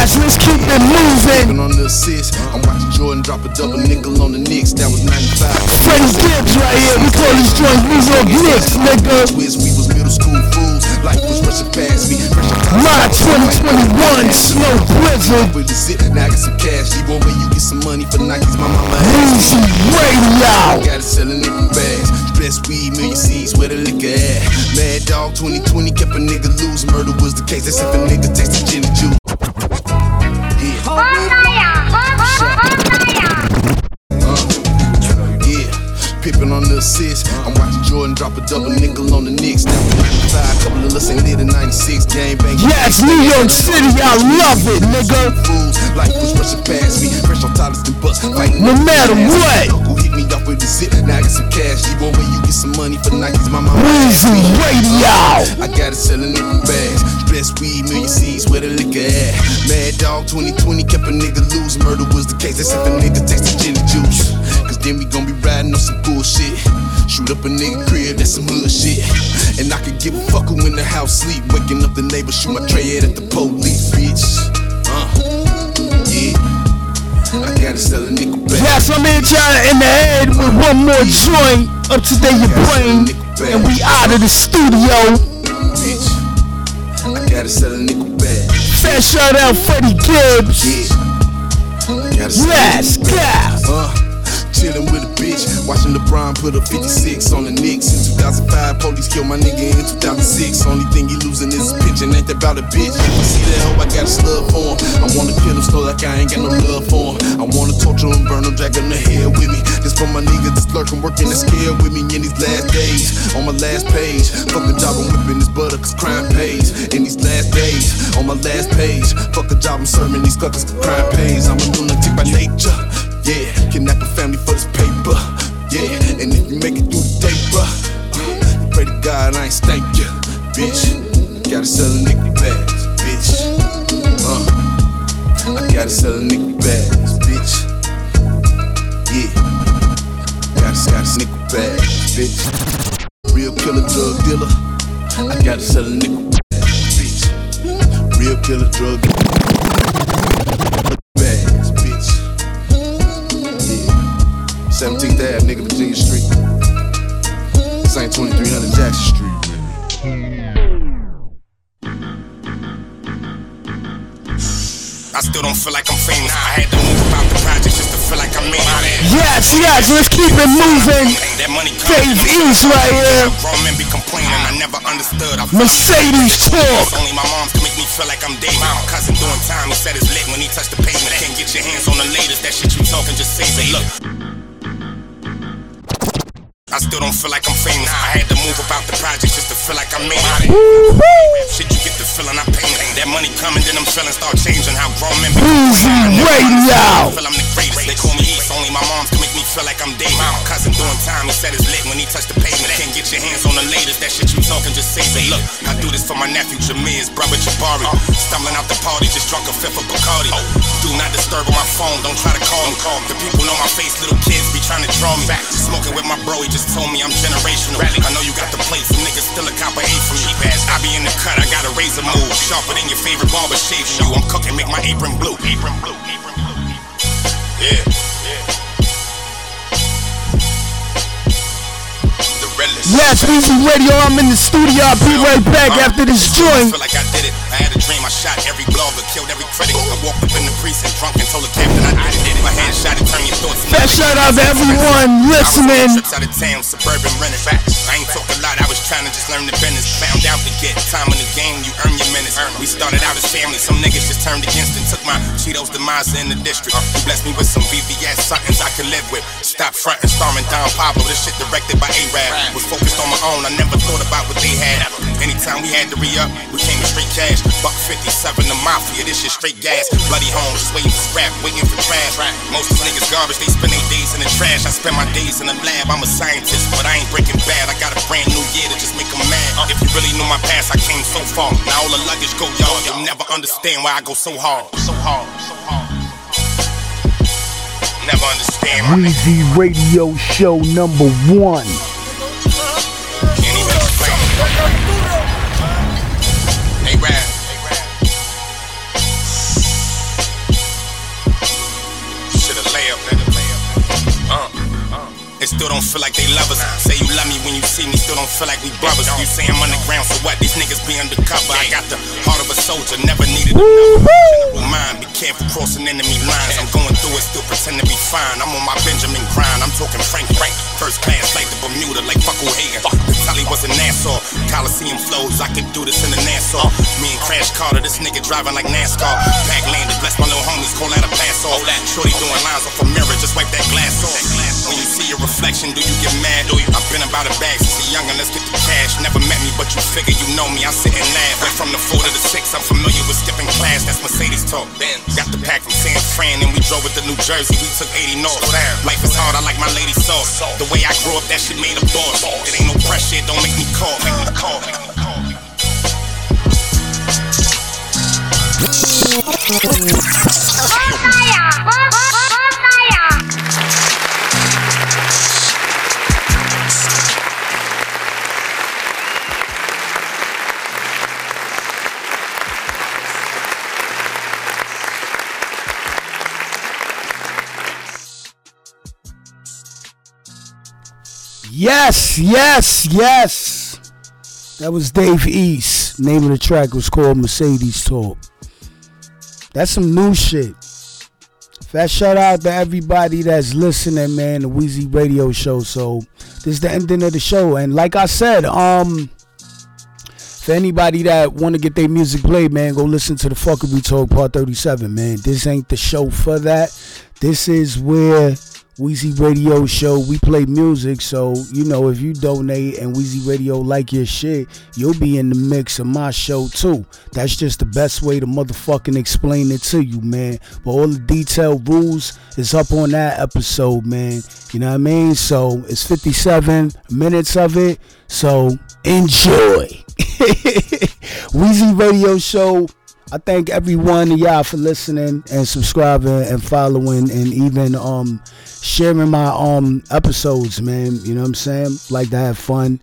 Yes, let's keep it moving. on the assist. I'm watching Jordan drop a double nickel on the Knicks. That was 95. Freddie Gibbs right here. We call these joint New Knicks, nigga. Twist, we was middle school fools. Life was rushing past me. My 2021 Slow Blizzard. With the zip, now I got some cash. You when you get some money for Nikes, my mama Weezy Radio. Got it selling nickel bags. Best weed, million seeds, where the liquor at. Mad Dog 2020 kept a nigga loose. Murder was the case. That's if a nigga tasted gin and juice. Yeah, Pippen on the assist. I'm watching Jordan drop a double nickel on the Knicks. Now we 95, couple of ain't did a 96 game bang. Yes, New York City, I love it, nigga. Fools, life was rushing past me. Fresh on toilets and bust. Fighting No matter what. Uncle hit me off with the zip. Now I got some cash. You want when you get some money for Nikes, my mama. Weezy Radio. Uh, I got it selling nickel bags. Best weed, million seeds, where the liquor at. Mad Dog 2020 kept a nigga loose. Murder was the case. That's if a nigga tasted gin and juice. Then we gon' be riding on some bullshit. Shoot up a nigga crib, that's some hood shit. And I could give a fuck who in the house sleep. Waking up the neighbor, shoot my tray head at the police, bitch. Uh, yeah. I gotta sell a nickel back. Yes, I'm in China in the head with one more joint up to date your brain. And we out of the studio. Bitch. I gotta sell a nickel back. Fat shout out Freddie Gibbs. Gotta sell a Let's nickel back. go. Uh, chillin' with a bitch. Watching LeBron put a 56 on the Knicks. In 2005, police killed my nigga in 2006. Only thing he losing is his pitching. Ain't that about a bitch? If you see that hoe, I got a slug for him. I wanna kill him slow like I ain't got no love for him. I wanna torture them, burn them, drag them to hell with me. This for my niggas that's lurking, working the scale with me in these last days. On my last page, fuck a job, I'm whipping this butter, cause crime pays. In these last days, on my last page, fuck a job, I'm serving these suckers, cause crime pays. I'm a lunatic by nature, yeah. Kidnap a family for this paper, yeah. And if you make it through the day, bruh, uh, pray to God I ain't stank you, bitch. Gotta sell a nigga bags, bitch. Uh, I gotta sell a nigga bags, bitch. Yeah, gotta sell a nigga bags, bitch. Real killer drug dealer. I gotta sell a nigga bags, bitch. Real killer drug bags, 17th Ave, nigga, Virginia Street. This ain't 2300 Jackson Street. I still don't feel like I'm famous. I had to move about the project just to feel like I'm in it. Yes, yes, let's keep it moving. That money Dave East right here. Grown men be complaining, I never understood. I Mercedes talk. Only my mom can make me feel like I'm David. My cousin doing time, he said it's lit when he touched the pavement. Can't get your hands on the latest. That shit you talking, just save it. Look. I still don't feel like I'm famous. I had to move about the project just to feel like I'm made it. Shit, you get the feeling I paint. That money coming, then them feelings start changing. How grown men be. Easy radio. I feel I'm the greatest. They call me East. Only my mom can make me feel like I'm David. My cousin doing time, he said it's lit when he touched the pavement. Can't get your hands on the latest. That shit you talking, just save it. Look, I do this for my nephew Jameer's brother Jabari. Stumbling out the party, just drunk a fifth of Bacardi. Do not disturb on my phone, don't try to call me. The people know my face, little kids be trying to draw me. Smoking with my bro, he just told me I'm generational. I know you got the plate, some niggas still a copper eight from me. I be in the cut, I got a razor move. Sharper than your favorite barber shave you. I'm cooking, make my apron blue. Apron blue, apron blue. Yeah, yeah. Yes, Weezy Radio, I'm in the studio. I'll be right back uh, after this joint. I feel like I did it. I had a dream, I shot every blogger, killed every critic. I walked up in the precinct drunk and told the captain I did it. My hand shot it, turn your thoughts. Best shout out to everyone listening. Trips out of town, suburban renting. I ain't talk a lot, I was trying to just learn the business. Found out to get time in the game, you earn your minutes. We started out as family, some niggas just turned against and took my Cheetos demise in the district. You blessed me with some VVS, somethings I could live with. Stop frontin', starring Don Pablo, this shit directed by A-Rab. Was focused on my own, I never thought about what they had. Anytime we had to re-up, we came with straight cash. Buck 57, the mafia, this shit straight gas. Bloody homes, just waiting for scrap, waiting for trash. Most of niggas garbage, they spend their days in the trash. I spend my days in the lab, I'm a scientist, but I ain't breaking bad. I got a brand new year to just make them mad. If you really knew my past, I came so far. Now all the luggage go, y'all. You'll never understand why I go so hard. So hard, so hard. Never understand. Weezy Radio Show number one. Still don't feel like they love us. Love me when you see me, still don't feel like we brothers. You say I'm underground, so what? These niggas be undercover. I got the heart of a soldier, never needed another. Mind, be careful crossing enemy lines. I'm going through it, still pretend to be fine. I'm on my Benjamin grind. I'm talking Frank Frank. First class like the Bermuda, like fuck O'Hagan. The Tully was in Nassau. Coliseum flows, I could do this in the Nassau. Me and Crash Carter, this nigga driving like NASCAR. Back landed, bless my little homies, call that a pass off. All that, shorty doing lines off a mirror, just wipe that glass off. When you see your reflection, do you get mad? Do you? I've been about a bag since a youngin', let's get the cash. Never met me, but you figure you know me. I sit and laugh. Went from the four to the six, I'm familiar with skipping class. That's Mercedes talk. Then got the pack from San Fran, and we drove it to New Jersey. We took 80 north. Life is hard, I like my lady soft. The way I grew up, that shit made a boss. It ain't no pressure, it don't make me call. Make me call. Make me call. Yes, yes, yes. That was Dave East. Name of the track was called Mercedes Talk. That's some new shit. Fat shout out to everybody that's listening, man. The Weezy Radio Show. So this is the ending of the show, and like I said, um, for anybody that want to get their music played, man, go listen to the Fuckery Talk Part 37, man. This ain't the show for that. this is where Weezy Radio Show, we play music, so you know if you donate and Weezy Radio like your shit, you'll be in the mix of my show too. That's just the best way to motherfucking explain it to you, man. But all the detailed rules is up on that episode, man. You know what I mean? So it's 57 minutes of it. So enjoy. Weezy Radio Show I thank every one of y'all for listening and subscribing and following and even um sharing my um episodes, man. You know what I'm saying? Like to have fun,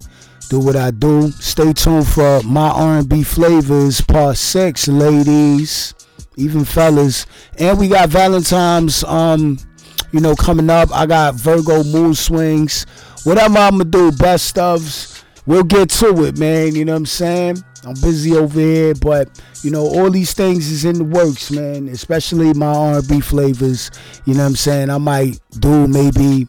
do what I do. Stay tuned for my R&B flavors part six, ladies, even fellas, and we got Valentine's um you know coming up. I got Virgo moon swings. Whatever I'ma do, best ofs. We'll get to it, man. You know what I'm saying? I'm busy over here, but you know all these things is in the works, man. Especially my R&B flavors. You know what I'm saying? I might do maybe,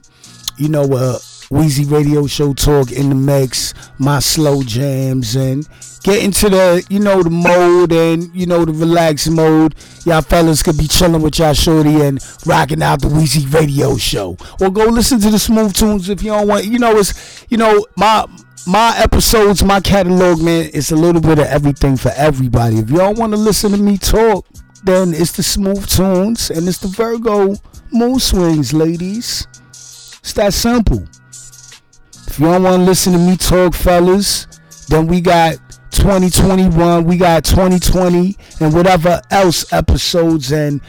you know, a Weezy Radio Show talk in the mix, my slow jams, and get into the you know the mode and you know the relaxed mode. Y'all fellas could be chilling with y'all shorty and rocking out the Weezy Radio Show, or go listen to the smooth tunes if you don't want. You know it's you know my my episodes, my catalog, man, it's a little bit of everything for everybody. If y'all want to listen to me talk, then it's the smooth tunes and it's the Virgo mood swings, ladies. It's that simple. If y'all want to listen to me talk, fellas, then we got 2021, we got 2020, and whatever else episodes and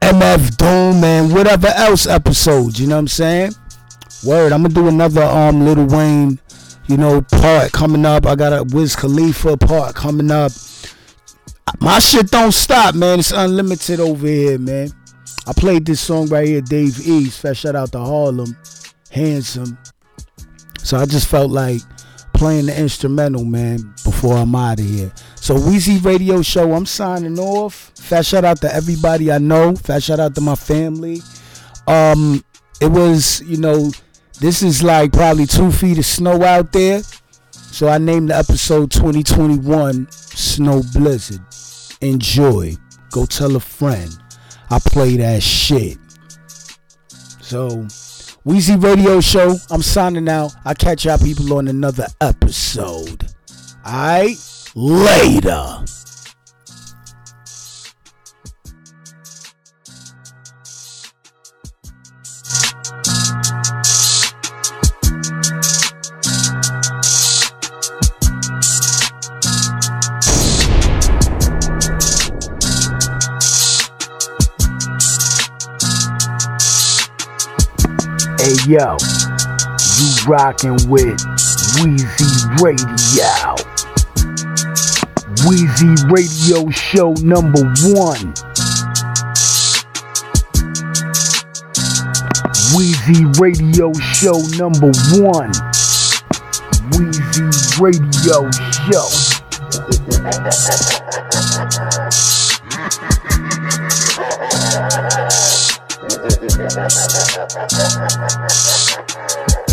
MF Doom and whatever else episodes. You know what I'm saying? Word, I'm gonna do another um Lil Wayne you know, part coming up. I got a Wiz Khalifa part coming up. My shit don't stop, man. It's unlimited over here, man. I played this song right here, Dave East. Fat shout out to Harlem, Handsome. So I just felt like playing the instrumental, man, before I'm out of here. So Weezy Radio Show, I'm signing off. Fat shout out to everybody I know. Fat shout out to my family. Um, it was, you know, this is like probably two feet of snow out there. So I named the episode 2021 Snow Blizzard. Enjoy. Go tell a friend. I play that shit. So, Weezy Radio Show, I'm signing out. I'll catch y'all people on another episode. Alright? Later. Yo, you rockin' with Weezy Radio. Weezy Radio Show number one. Weezy Radio Show number one. Weezy Radio Show. Thank you.